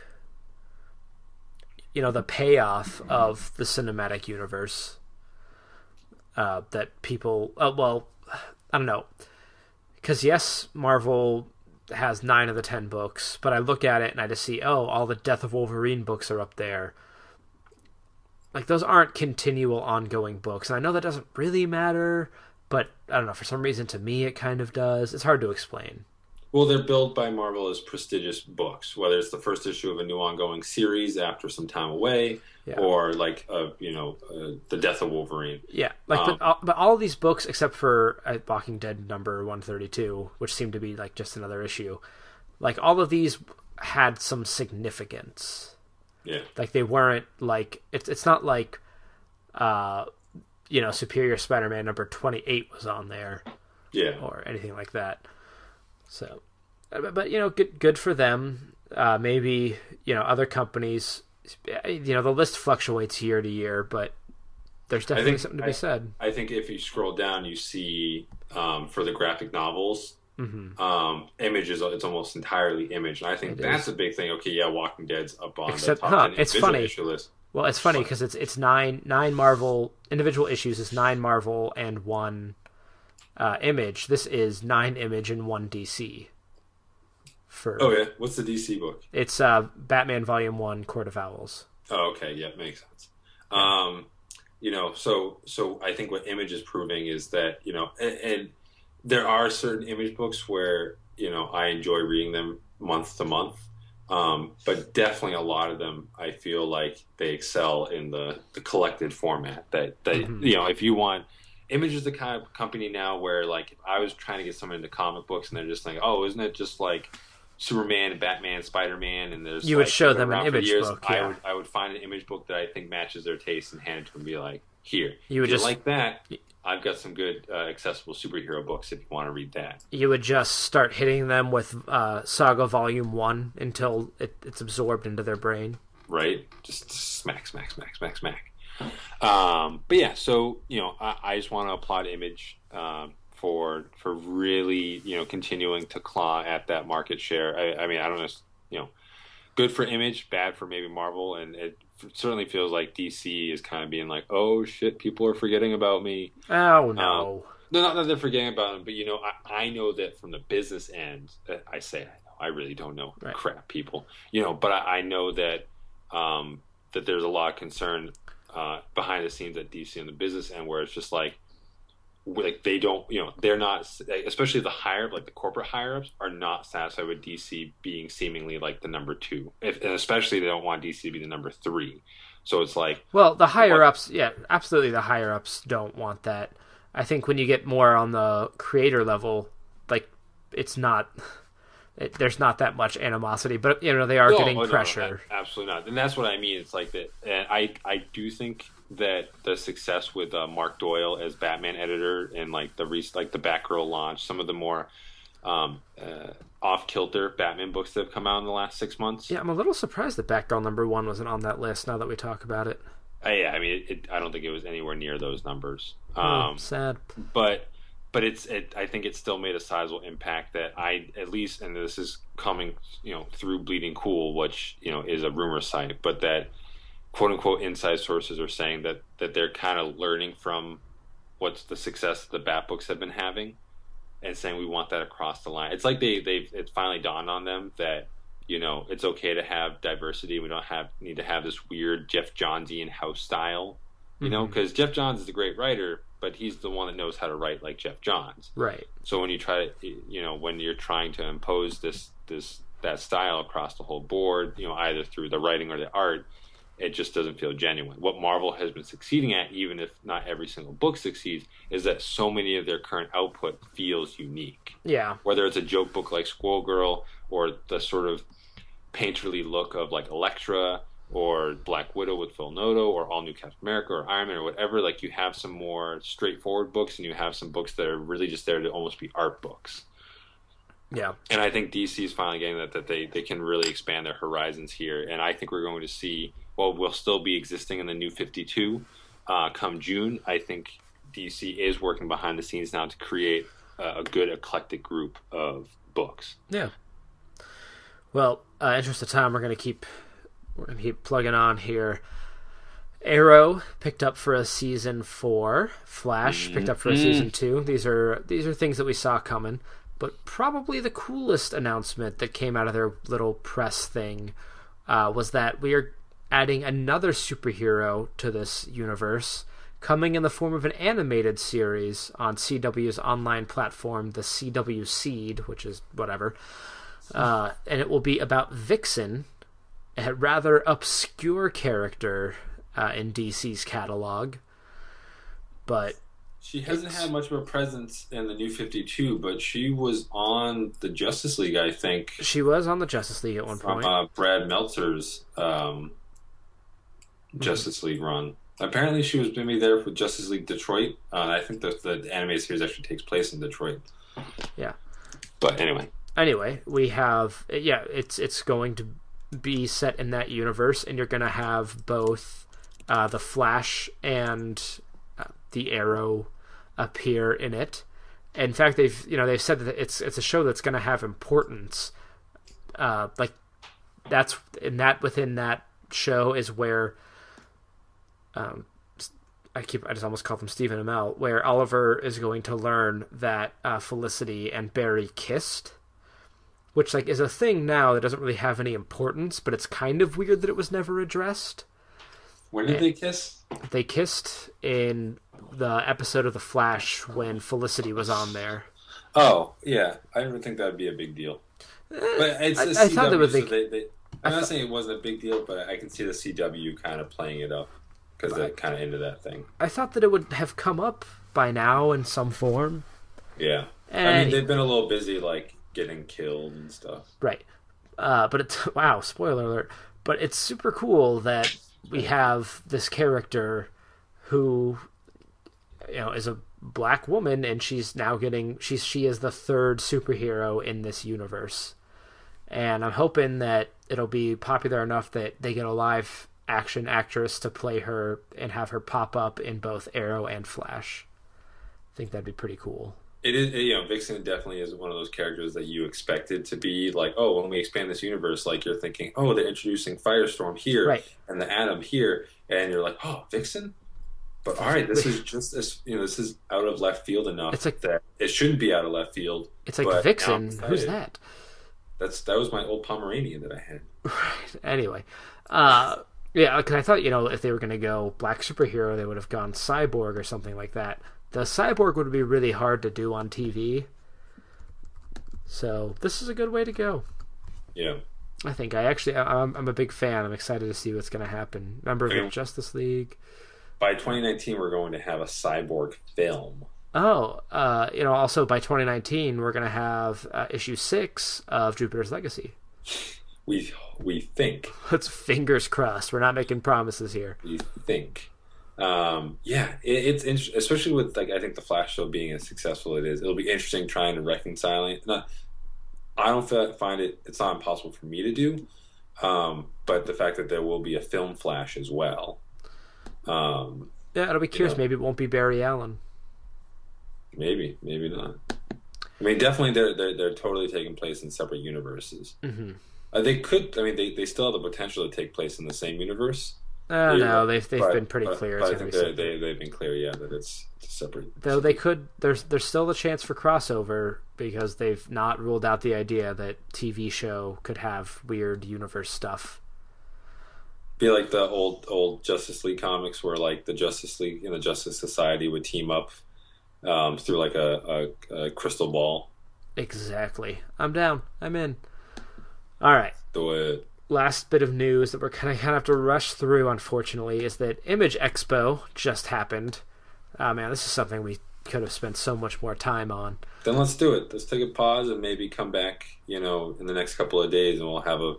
you know, the payoff of the cinematic universe. Uh, that people, uh, well, I don't know, because yes, Marvel has nine of the ten books, but I look at it and I just see, oh, all the Death of Wolverine books are up there. Like those aren't continual, ongoing books, and I know that doesn't really matter, but I don't know. For some reason, to me, it kind of does. It's hard to explain. well they're billed by marvel as prestigious books whether it's the first issue of a new ongoing series after some time away Yeah. or like uh, you know uh, the death of wolverine Yeah, like Um, but, all, but all of these books, except for uh, Walking Dead number one thirty two, which seemed to be like just another issue, like all of these had some significance. yeah Like they weren't like it's it's not like, uh, you know, Superior Spider Man number twenty eight was on there yeah or anything like that. So, uh, but, but you know, good good for them. Uh, maybe you know other companies. You know, the list fluctuates year to year, but there's definitely think- something to be I- said. I think if you scroll down, you see um, for the graphic novels, Mm-hmm. um, images. It's almost entirely image, and I think It that's is. a big thing. Okay, yeah, Walking Dead's up on Except- the top huh, it's funny. issue list. Well, it's funny because it's it's nine nine Marvel individual issues is nine Marvel and one uh, image. This is nine image and one DC. For Oh yeah, what's the DC book? it's uh, Batman Volume One, Court of Owls. Oh, okay, yeah, makes sense. Um, you know, so so I think what Image is proving is that you know, and, and there are certain Image books where you know I enjoy reading them month to month, um, but definitely a lot of them I feel like they excel in the the collected format. That that Mhm. you know, if you want. Image is the kind of company now where, like, if I was trying to get someone into comic books and they're just like, "Oh, isn't it just like Superman, and Batman, Spider Man?" and there's You would like, show them an image years, book, I would I would find an image book that I think matches their taste and hand it to them and be like, here. You would if just- like that. I've got some good uh, accessible superhero books if you want to read that. You would just start hitting them with uh, Saga Volume One until it, it's absorbed into their brain. Right, just smack, smack, smack, smack, smack. Um, but yeah, so you know, I, I just want to applaud Image um, for for really you know continuing to claw at that market share. I, I mean, I don't know, you know, good for Image, bad for maybe Marvel, and it certainly feels like DC is kind of being like, oh shit, people are forgetting about me. Oh no. Um, no, not that they're forgetting about him, but you know, I, I know that from the business end, uh, I say I know, I really don't know Right. crap, people, you know, but I, I know that um, that there's a lot of concern uh, behind the scenes at DC on the business end, where it's just like, like they don't, you know, they're not, especially the higher, like the corporate higher ups, are not satisfied with DC being seemingly like the number two, if, and especially they don't want DC to be the number three. So it's like, Well, the higher What- ups, yeah, absolutely, the higher ups don't want that. I think when you get more on the creator level, like it's not, it, there's not that much animosity, but you know they are No, getting no, pressure. a- absolutely not. And that's what I mean. It's like that. And I, I do think that the success with uh, Mark Doyle as Batman editor and like the re- like the Batgirl launch, some of the more um, uh, off kilter Batman books that have come out in the last six months. Yeah, I'm a little surprised that Batgirl number one wasn't on that list. Now that we talk about it, Uh, yeah, I mean, it, it, I don't think it was anywhere near those numbers. Oh, Um, sad. but but it's it, I think it still made a sizable impact that I at least and this is coming you know through Bleeding Cool, which you know is a rumor site, but that quote unquote inside sources are saying that that they're kind of learning from what's the success that the Bat books have been having, and saying we want that across the line. It's like they they've it finally dawned on them that you know it's okay to have diversity. We don't have need to have this weird Geoff Johnsian house style you know, mm-hmm. because Geoff Johns is a great writer, but he's the one that knows how to write like Geoff Johns. Right. So when you try to, you know, when you're trying to impose this this that style across the whole board, you know, either through the writing or the art, it just doesn't feel genuine. What Marvel has been succeeding at, even if not every single book succeeds, is that so many of their current output feels unique. Yeah. Whether it's a joke book like Squirrel Girl or the sort of painterly look of like Elektra or Black Widow with Phil Noto or All New Captain America or Iron Man or whatever, like you have some more straightforward books and you have some books that are really just there to almost be art books. Yeah. And I think DC is finally getting that that they, they can really expand their horizons here. And I think we're going to see, well, we'll still be existing in the new 52 uh, come June. I think DC is working behind the scenes now to create a, a good eclectic group of books. Yeah. Well, uh, interest of time, we're gonna keep we're gonna keep plugging on here. Arrow picked up for a season four. Flash picked up for a season two. These are these are things that we saw coming. But probably the coolest announcement that came out of their little press thing uh, was that we are adding another superhero to this universe, coming in the form of an animated series on CW's online platform, the CW Seed, which is whatever. Uh, and it will be about Vixen, a rather obscure character uh, in DC's catalog. But She hasn't It's- had much of a presence in the new 52, but she was on the Justice League, I think, she was on the Justice League at one from point. uh, Brad Meltzer's um, Justice League run. Apparently, she was maybe there for Justice League Detroit. Uh, I think the, the animated series actually takes place in Detroit. Yeah. But anyway, anyway, we have yeah, it's it's going to be set in that universe, and you're going to have both uh, the Flash and uh, the Arrow appear in it. In fact, they've you know they've said that it's it's a show that's going to have importance. Uh, like that's in that within that show is where um, I keep I just almost called him Stephen Amell, where Oliver is going to learn that uh, Felicity and Barry kissed, which like is a thing now that doesn't really have any importance, but it's kind of weird that it was never addressed. when did they kiss? They kissed in the episode of The Flash when Felicity was on there. Oh, yeah. I didn't think that would be a big deal. But it's I- the I thought they CW, would so think- they, they, I'm I not saying it wasn't a big deal, but I can see the CW kind of playing it up because they're kind of into that thing. I thought that it would have come up by now in some form. Yeah. I Eh, mean, they've been a little busy, like getting killed and stuff. Right. Uh, but it's wow, spoiler alert. But it's super cool that we have this character who you know is a black woman, and she's now getting she's she is the third superhero in this universe, and I'm hoping that it'll be popular enough that they get a live action actress to play her and have her pop up in both Arrow and Flash. I think that'd be pretty cool. It is, you know, Vixen definitely is one of those characters that you expected to be like, oh, when we expand this universe, like you're thinking, oh, they're introducing Firestorm here Right. and the Atom here, and you're like, oh, Vixen. But all right, this is just this, you know, this is out of left field enough It's like- that it shouldn't be out of left field. It's like but now I'm Vixen. Who's that? That's that was my old Pomeranian that I had. Right. Anyway, uh, yeah, because I thought you know if they were going to go black superhero, they would have gone cyborg or something like that. The cyborg would be really hard to do on TV. So this is a good way to go. Yeah, I think I actually I'm, I'm a big fan. I'm excited to see what's going to happen. Member of the Justice League. by 2019, we're going to have a cyborg film. Oh, uh, you know, also by 2019 we're going to have uh, issue six of Jupiter's Legacy. We we think Let's fingers crossed. We're not making promises here. we think. Um, yeah, it, it's interesting, especially with like I think the Flash show being as successful it is. It'll be interesting trying to reconcile it. Not, I don't feel, find it. It's not impossible for me to do, um, but the fact that there will be a film Flash as well. Um, Yeah, it'll be curious. Yeah. Maybe it won't be Barry Allen. maybe, maybe not. I mean, definitely, they're they're, they're totally taking place in separate universes. Mm-hmm. Uh, they could. I mean, they, they still have the potential to take place in the same universe. Uh, Yeah, no, they've they've but- been pretty but- clear. But I think they, they they've been clear, yeah, that it's, it's separate. Though they could, there's there's still the chance for crossover because they've not ruled out the idea that TV show could have weird universe stuff. be like the old old Justice League comics, where like the Justice League and the Justice Society would team up um, through like a, a, a crystal ball. Exactly. I'm down. I'm in. All right. The way Last bit of news that we're kind of kind of have to rush through, unfortunately, is that Image Expo just happened. Oh man, this is something we could have spent so much more time on. then let's do it. Let's take a pause and maybe come back, you know, in the next couple of days, and we'll have a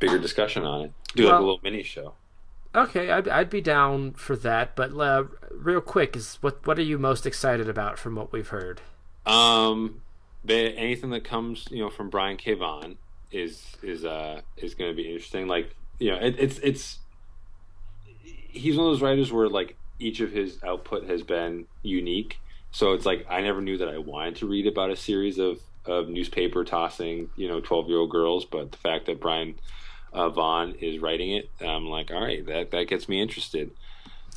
bigger discussion on it. Do like a little mini show. Okay, I'd, I'd be down for that. But uh, real quick, is what what are you most excited about from what we've heard? Um, the, anything that comes, you know, from Brian K. Is is uh is going to be interesting. Like, you know, it, it's it's he's one of those writers where like each of his output has been unique. So it's like I never knew that I wanted to read about a series of of newspaper tossing, you know, twelve year old girls. But the fact that Brian uh, Vaughan is writing it, I'm like, all right, that that gets me interested.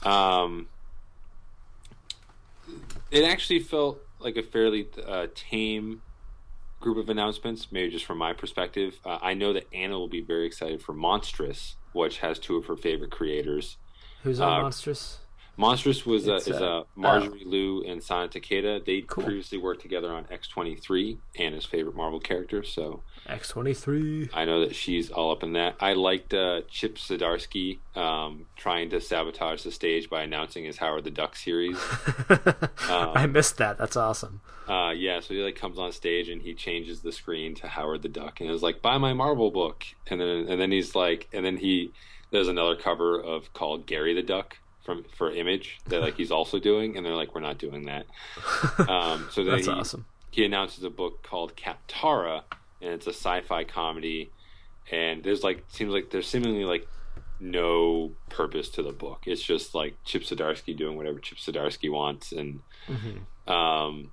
Um, it actually felt like a fairly uh, tame group of announcements, maybe just from my perspective. Uh, I know that Anna will be very excited for Monstress, which has two of her favorite creators. Who's on Uh, Monstress? Monstress was uh, It's, is uh, uh, Marjorie Liu and Sana Takeda. They Cool. previously worked together on X twenty three, Anna's favorite Marvel character. So X twenty three. I know that she's all up in that. I liked uh, Chip Zdarsky um, trying to sabotage the stage by announcing his Howard the Duck series. I missed that. That's awesome. Uh, yeah, so he like comes on stage and he changes the screen to Howard the Duck and is like, "Buy my Marvel book," and then and then he's like, and then he there's another cover of called Gary the Duck from for Image that like he's also doing, and they're like, "We're not doing that." Um, so then That's he, awesome. he announces a book called Kaptara, and it's a sci-fi comedy, and there's like seems like there's seemingly like no purpose to the book. It's just like Chip Zdarsky doing whatever Chip Zdarsky wants, and um,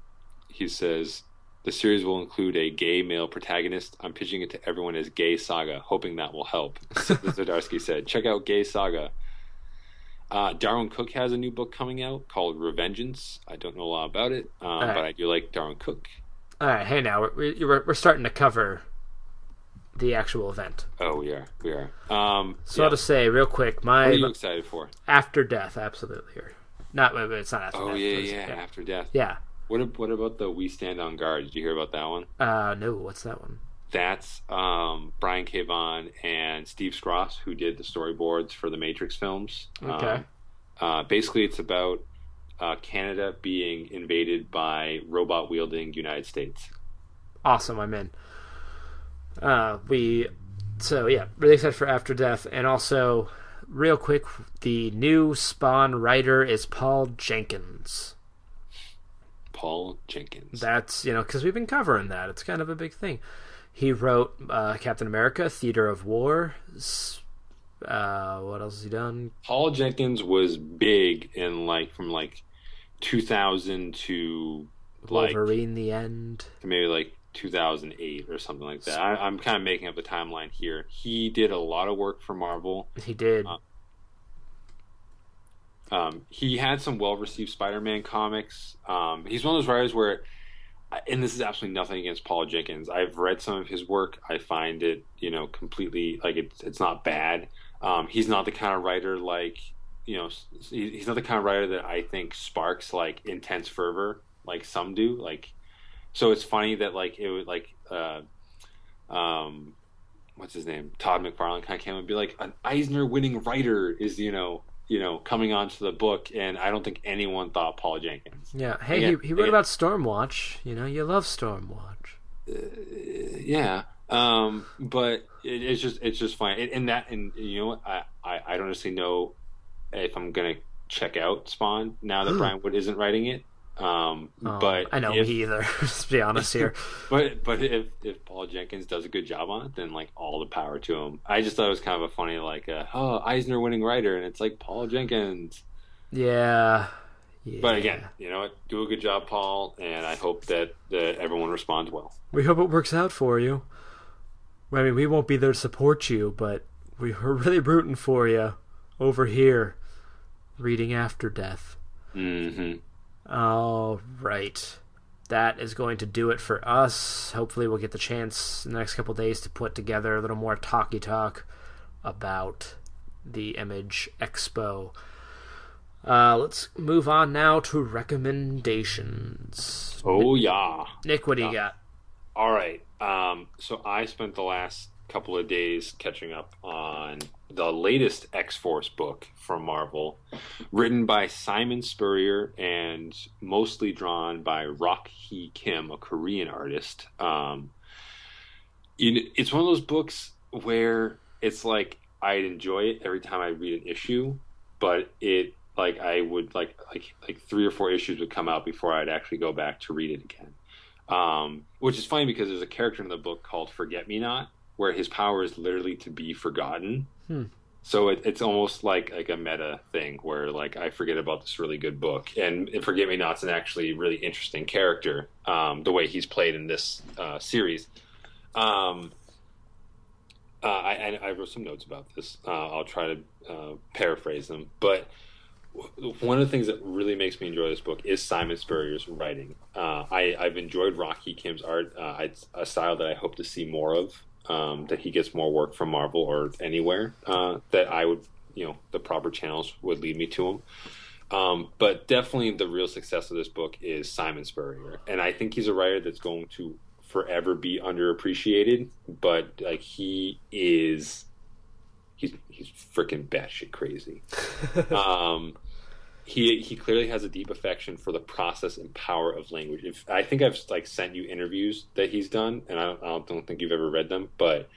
he says the series will include a gay male protagonist. I'm pitching it to everyone as Gay Saga, hoping that will help. Zdarsky said, "Check out Gay Saga." Uh, Darwyn Cooke has a new book coming out called Revengeance. I don't know a lot about it, um, right. but I do like Darwyn Cooke. All right, hey now we're, we're we're starting to cover the actual event. Oh, we are, we are. Um, So yeah. I'll just say real quick, my what are you excited for? after death, absolutely. Or not, it's not after Oh death. yeah, it's- yeah, After Death. yeah. What what about the We Stand on Guard? Did you hear about that one? Uh, no, what's that one? That's um, Brian K. Vaughan and Steve Skroce, who did the storyboards for the Matrix films. Okay. Um, uh, basically, it's about uh, Canada being invaded by robot wielding United States. Awesome, I'm in. Uh, we, so yeah, really excited for After Death, and also, real quick, the new Spawn writer is Paul Jenkins. Paul Jenkins. That's you know because we've been covering that. It's kind of a big thing. He wrote uh, Captain America: Theater of War. Uh, what else has he done? Paul Jenkins was big in like from like 2000 to like Wolverine: The End. maybe like 2008 or something like that. I, I'm kind of making up the timeline here. He did a lot of work for Marvel. He did. Uh, Um, he had some well-received Spider-Man comics. Um, he's one of those writers where, and this is absolutely nothing against Paul Jenkins. I've read some of his work. I find it, you know, completely like it's it's not bad. Um, he's not the kind of writer like, you know, he's not the kind of writer that I think sparks like intense fervor like some do. Like, so it's funny that like it would like, uh, um, what's his name? Todd McFarlane kind of came and be like, an Eisner-winning writer is you know you know coming onto the book, and I don't think anyone thought Paul Jenkins. yeah. Hey, again- he, he wrote again- about Stormwatch. You know, you love Stormwatch. yeah um but it, it's just it's just fine and, and that and you know what I, I i don't necessarily know if i'm gonna check out spawn now that brian wood isn't writing it um Oh, but I know if, me either. Let's be honest here. but but if if paul jenkins does a good job on it then like all the power to him i just thought it was kind of a funny like uh, oh eisner winning writer and it's like paul jenkins Yeah. yeah. but again you know what do a good job paul and i hope that that everyone responds well we hope it works out for you. I mean, we won't be there to support you, but we're really rooting for you over here, reading After Death. hmm All right. That is going to do it for us. Hopefully, we'll get the chance in the next couple days to put together a little more talky talk about the Image Expo. Uh, let's move on now to recommendations. oh yeah Nick, what do you got? All right. Um, so I spent the last couple of days catching up on the latest X Force book from Marvel, written by Simon Spurrier and mostly drawn by Rock-He Kim, a Korean artist. Um, it's one of those books where it's like I'd enjoy it every time I read an issue, but it like I would like like like three or four issues would come out before I'd actually go back to read it again um, which is funny because there's a character in the book called Forget Me Not, where his power is literally to be forgotten. Hmm. So it, it's almost like like a meta thing where like I forget about this really good book, and, and Forget Me Not's an actually really interesting character. Um, the way he's played in this uh, series. Um, uh, I, I wrote some notes about this. Uh, I'll try to uh, paraphrase them, but one of the things that really makes me enjoy this book is Simon Spurrier's writing. Uh, I, I've enjoyed Rocky Kim's art. Uh, it's a style that I hope to see more of. Um, that he gets more work from Marvel or anywhere uh, that I would, you know, the proper channels would lead me to him. Um, but definitely, the real success of this book is Simon Spurrier, and I think he's a writer that's going to forever be underappreciated. But like he is, he's he's freaking batshit crazy. um, he he clearly has a deep affection for the process and power of language. If I think I've like sent you interviews that he's done, and I don't, I don't think you've ever read them, but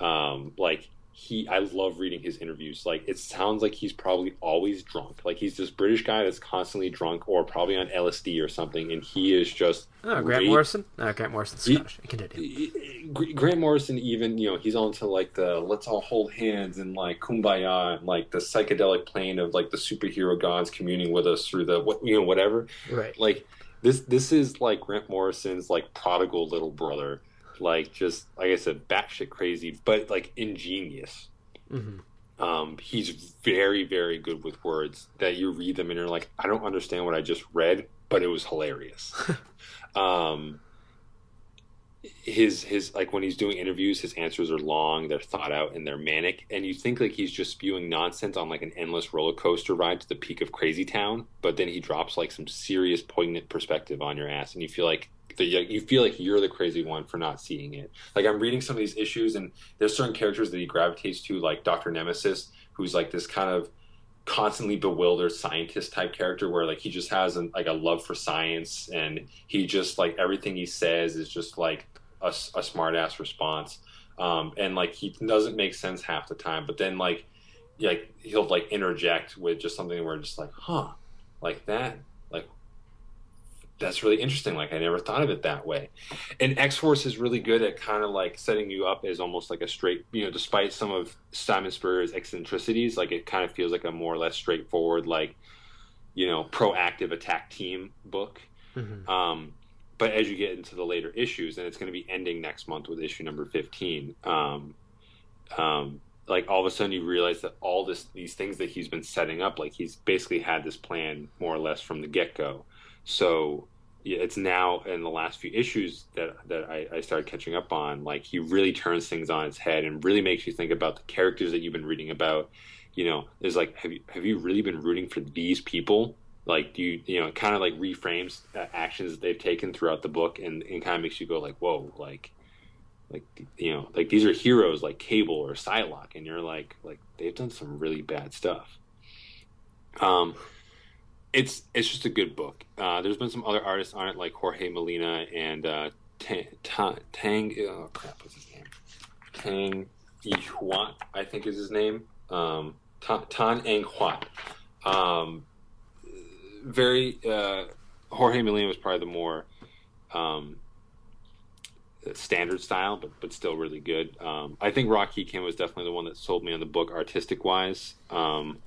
um, like he, I love reading his interviews. Like it sounds like he's probably always drunk. Like he's this British guy that's constantly drunk or probably on LSD or something, and he is just Oh, Grant great. Morrison? No, Grant Morrison's He- Scottish. Continue. Gr- Grant Morrison, even you know, he's on to like the let's all hold hands and like kumbaya and like the psychedelic plane of like the superhero gods communing with us through the what you know whatever. Right. Like this, this is like Grant Morrison's like prodigal little brother, like just like I said, batshit crazy, but like ingenious. hmm Um, he's very, very good with words that you read them and you're like, I don't understand what I just read, but it was hilarious. um, his his like when he's doing interviews, his answers are long, they're thought out, and they're manic, and you think like he's just spewing nonsense on like an endless roller coaster ride to the peak of Crazy Town, but then he drops like some serious poignant perspective on your ass, and you feel like that you feel like you're the crazy one for not seeing it. Like I'm reading some of these issues, and there's certain characters that he gravitates to, like Doctor Nemesis, who's like this kind of constantly bewildered scientist type character where like he just has an, like a love for science and he just like everything he says is just like a, a smart ass response um and like he doesn't make sense half the time but then like like he'll like interject with just something where just like huh like that that's really interesting. Like I never thought of it that way. And X Force is really good at kind of like setting you up as almost like a straight, you know, despite some of Simon Spurrier's eccentricities, like it kind of feels like a more or less straightforward, like you know, proactive attack team book. Mm-hmm. Um, but as you get into the later issues, and it's going to be ending next month with issue number fifteen. Um, um, like all of a sudden you realize that all this these things that he's been setting up, like he's basically had this plan more or less from the get go so yeah, it's now in the last few issues that that I, I, started catching up on. Like he really turns things on its head and really makes you think about the characters that you've been reading about. You know, there's like, have you have you really been rooting for these people? Like, do you you know, kind of like reframes uh, actions they've taken throughout the book, and, and kind of makes you go like, whoa, like, like you know, like these are heroes like Cable or Psylocke, and you're like, like they've done some really bad stuff. Um, it's it's just a good book. Uh, there's been some other artists on it like Jorge Molina and uh, Tang, Tang oh crap, what's his name? Tang Yihuat, I think is his name. Um, Tan Eng Huat. Um, very uh, Jorge Molina was probably the more um, standard style, but but still really good. Um, I think Rocky Kim was definitely the one that sold me on the book artistic wise. Um,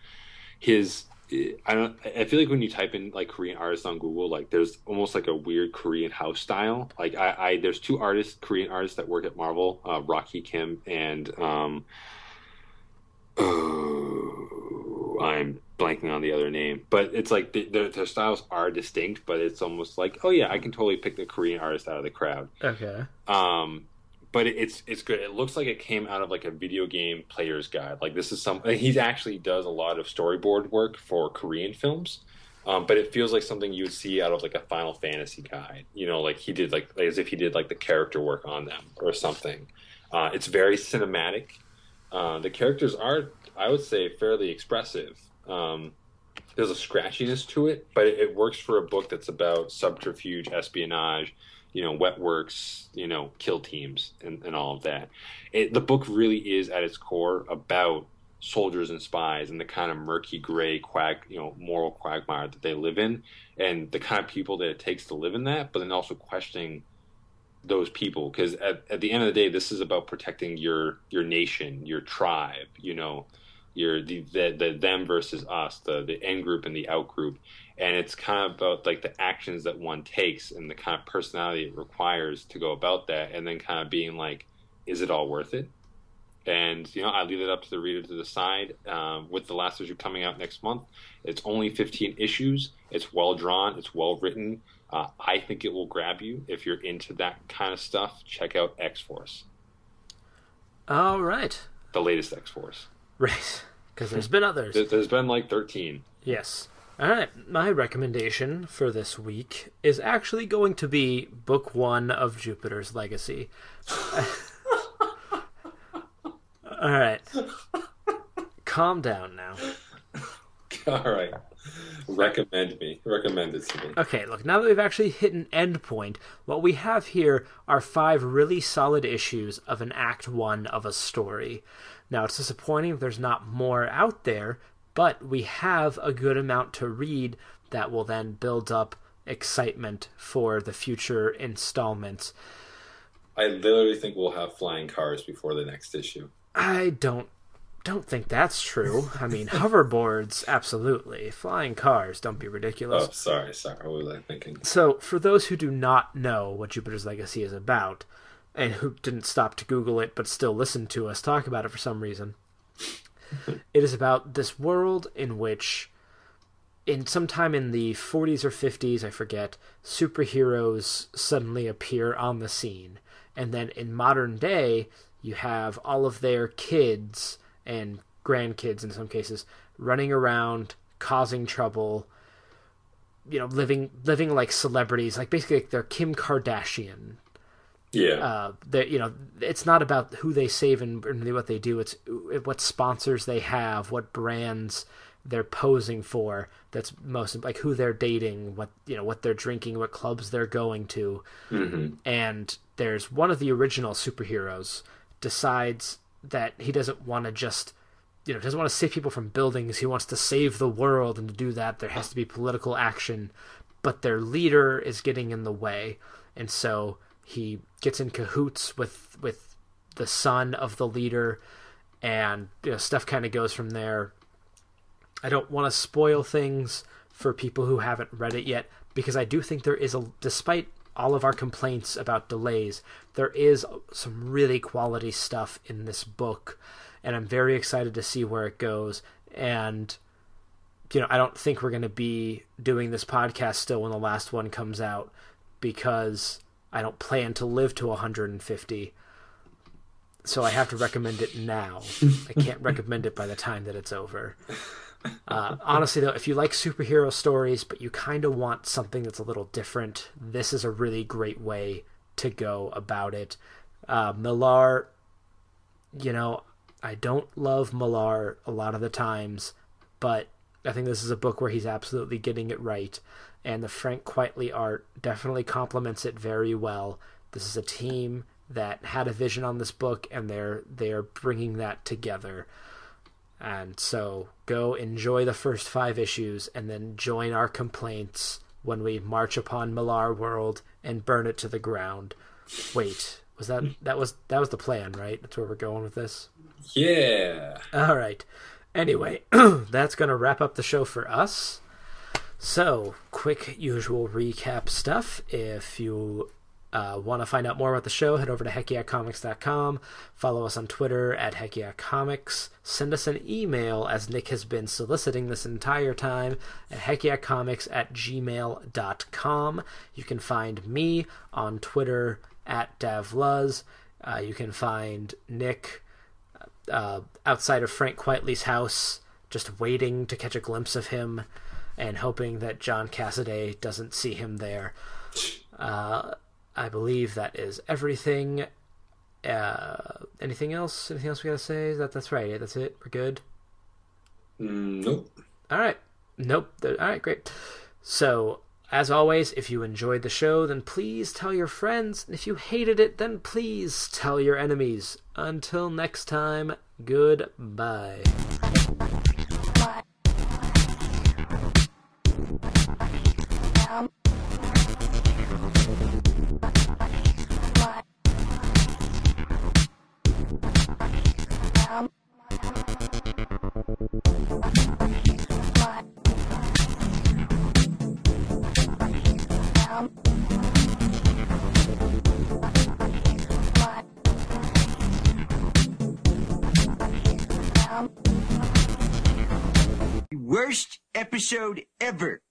his I don't. I feel like when you type in like Korean artists on Google, like there's almost like a weird Korean house style. Like I, I there's two artists, Korean artists that work at Marvel, uh, Rocky Kim and um, oh, I'm blanking on the other name, but it's like the, the, their styles are distinct, but it's almost like oh yeah, I can totally pick the Korean artist out of the crowd. Okay. Um, but it's it's good. It looks like it came out of like a video game player's guide. Like this is some he actually does a lot of storyboard work for Korean films. Um, but it feels like something you would see out of like a Final Fantasy guide. You know, like he did like, like as if he did like the character work on them or something. Uh, it's very cinematic. Uh, the characters are, I would say, fairly expressive. Um, there's a scratchiness to it, but it, it works for a book that's about subterfuge, espionage, you know, wet works, you know, kill teams and, and all of that. It, the book really is at its core about soldiers and spies and the kind of murky gray quag, you know, moral quagmire that they live in and the kind of people that it takes to live in that, but then also questioning those people because at, at the end of the day, this is about protecting your, your nation, your tribe, you know, your, the, the, the them versus us, the, the end group and the out group and it's kind of about like the actions that one takes and the kind of personality it requires to go about that and then kind of being like is it all worth it? And you know i leave it up to the reader to decide um, with the last issue coming out next month. It's only 15 issues. It's well drawn. It's well written. Uh, i think it will grab you. If you're into that kind of stuff check out x-force. All right. The latest x-force. Right. Because there's been others. There's been like 13 yes all right, my recommendation for this week is actually going to be book one of Jupiter's Legacy. All right, calm down now. All right, recommend me. Recommend it to me. Okay, look, now that we've actually hit an end point, what we have here are five really solid issues of an act one of a story. Now, it's disappointing if there's not more out there, but we have a good amount to read that will then build up excitement for the future installments. I literally think we'll have flying cars before the next issue. I don't don't think that's true. I mean, hoverboards, absolutely. Flying cars, don't be ridiculous. Oh, sorry, sorry. What was I thinking? So, for those who do not know what Jupiter's Legacy is about, and who didn't stop to Google it but still listen to us talk about it for some reason, it is about this world in which in sometime in the 40s or 50s, I forget, superheroes suddenly appear on the scene. And then in modern day, you have all of their kids and grandkids in some cases running around causing trouble you know living living like celebrities like basically like they're kim kardashian yeah. Uh, that you know, it's not about who they save and, and what they do. It's what sponsors they have, what brands they're posing for. That's most like who they're dating, what you know, what they're drinking, what clubs they're going to. Mm-hmm. And there's one of the original superheroes decides that he doesn't want to just you know doesn't want to save people from buildings he wants to save the world and to do that there has to be political action but their leader is getting in the way, and so he gets in cahoots with with the son of the leader, and you know, stuff kind of goes from there. I don't want to spoil things for people who haven't read it yet because I do think there is a despite all of our complaints about delays, there is some really quality stuff in this book, and I'm very excited to see where it goes. And you know, I don't think we're going to be doing this podcast still when the last one comes out because I don't plan to live to 150. So I have to recommend it now. I can't recommend it by the time that it's over. Uh, honestly, though, if you like superhero stories, but you kind of want something that's a little different, this is a really great way to go about it. Uh, Millar, you know, I don't love Millar a lot of the times, but I think this is a book where he's absolutely getting it right, and the Frank Quitely art definitely complements it very well. This is a team that had a vision on this book, and they're they're bringing that together. And so go enjoy the first five issues, and then join our complaints when we march upon Millar World and burn it to the ground. Wait, was that that was that was the plan, right? That's where we're going with this. Yeah. All right. Anyway, that's going to wrap up the show for us. So, quick usual recap stuff. If you uh, want to find out more about the show, head over to heckyeahcomics.com. Follow us on Twitter at heckyeahcomics. Send us an email, as Nick has been soliciting this entire time, at heckyeahcomics at gmail.com. You can find me on Twitter at davluz. Uh, you can find Nick uh, outside of Frank Quitely's house, just waiting to catch a glimpse of him and hoping that John Cassaday doesn't see him there. Uh, I believe that is everything. Uh, anything else? Anything else we gotta say? That that's right. That's it. We're good. Mm, nope. All right. Nope. All right. Great. So as always, if you enjoyed the show, then please tell your friends. And if you hated it, then please tell your enemies. Until next time, goodbye. Worst episode ever.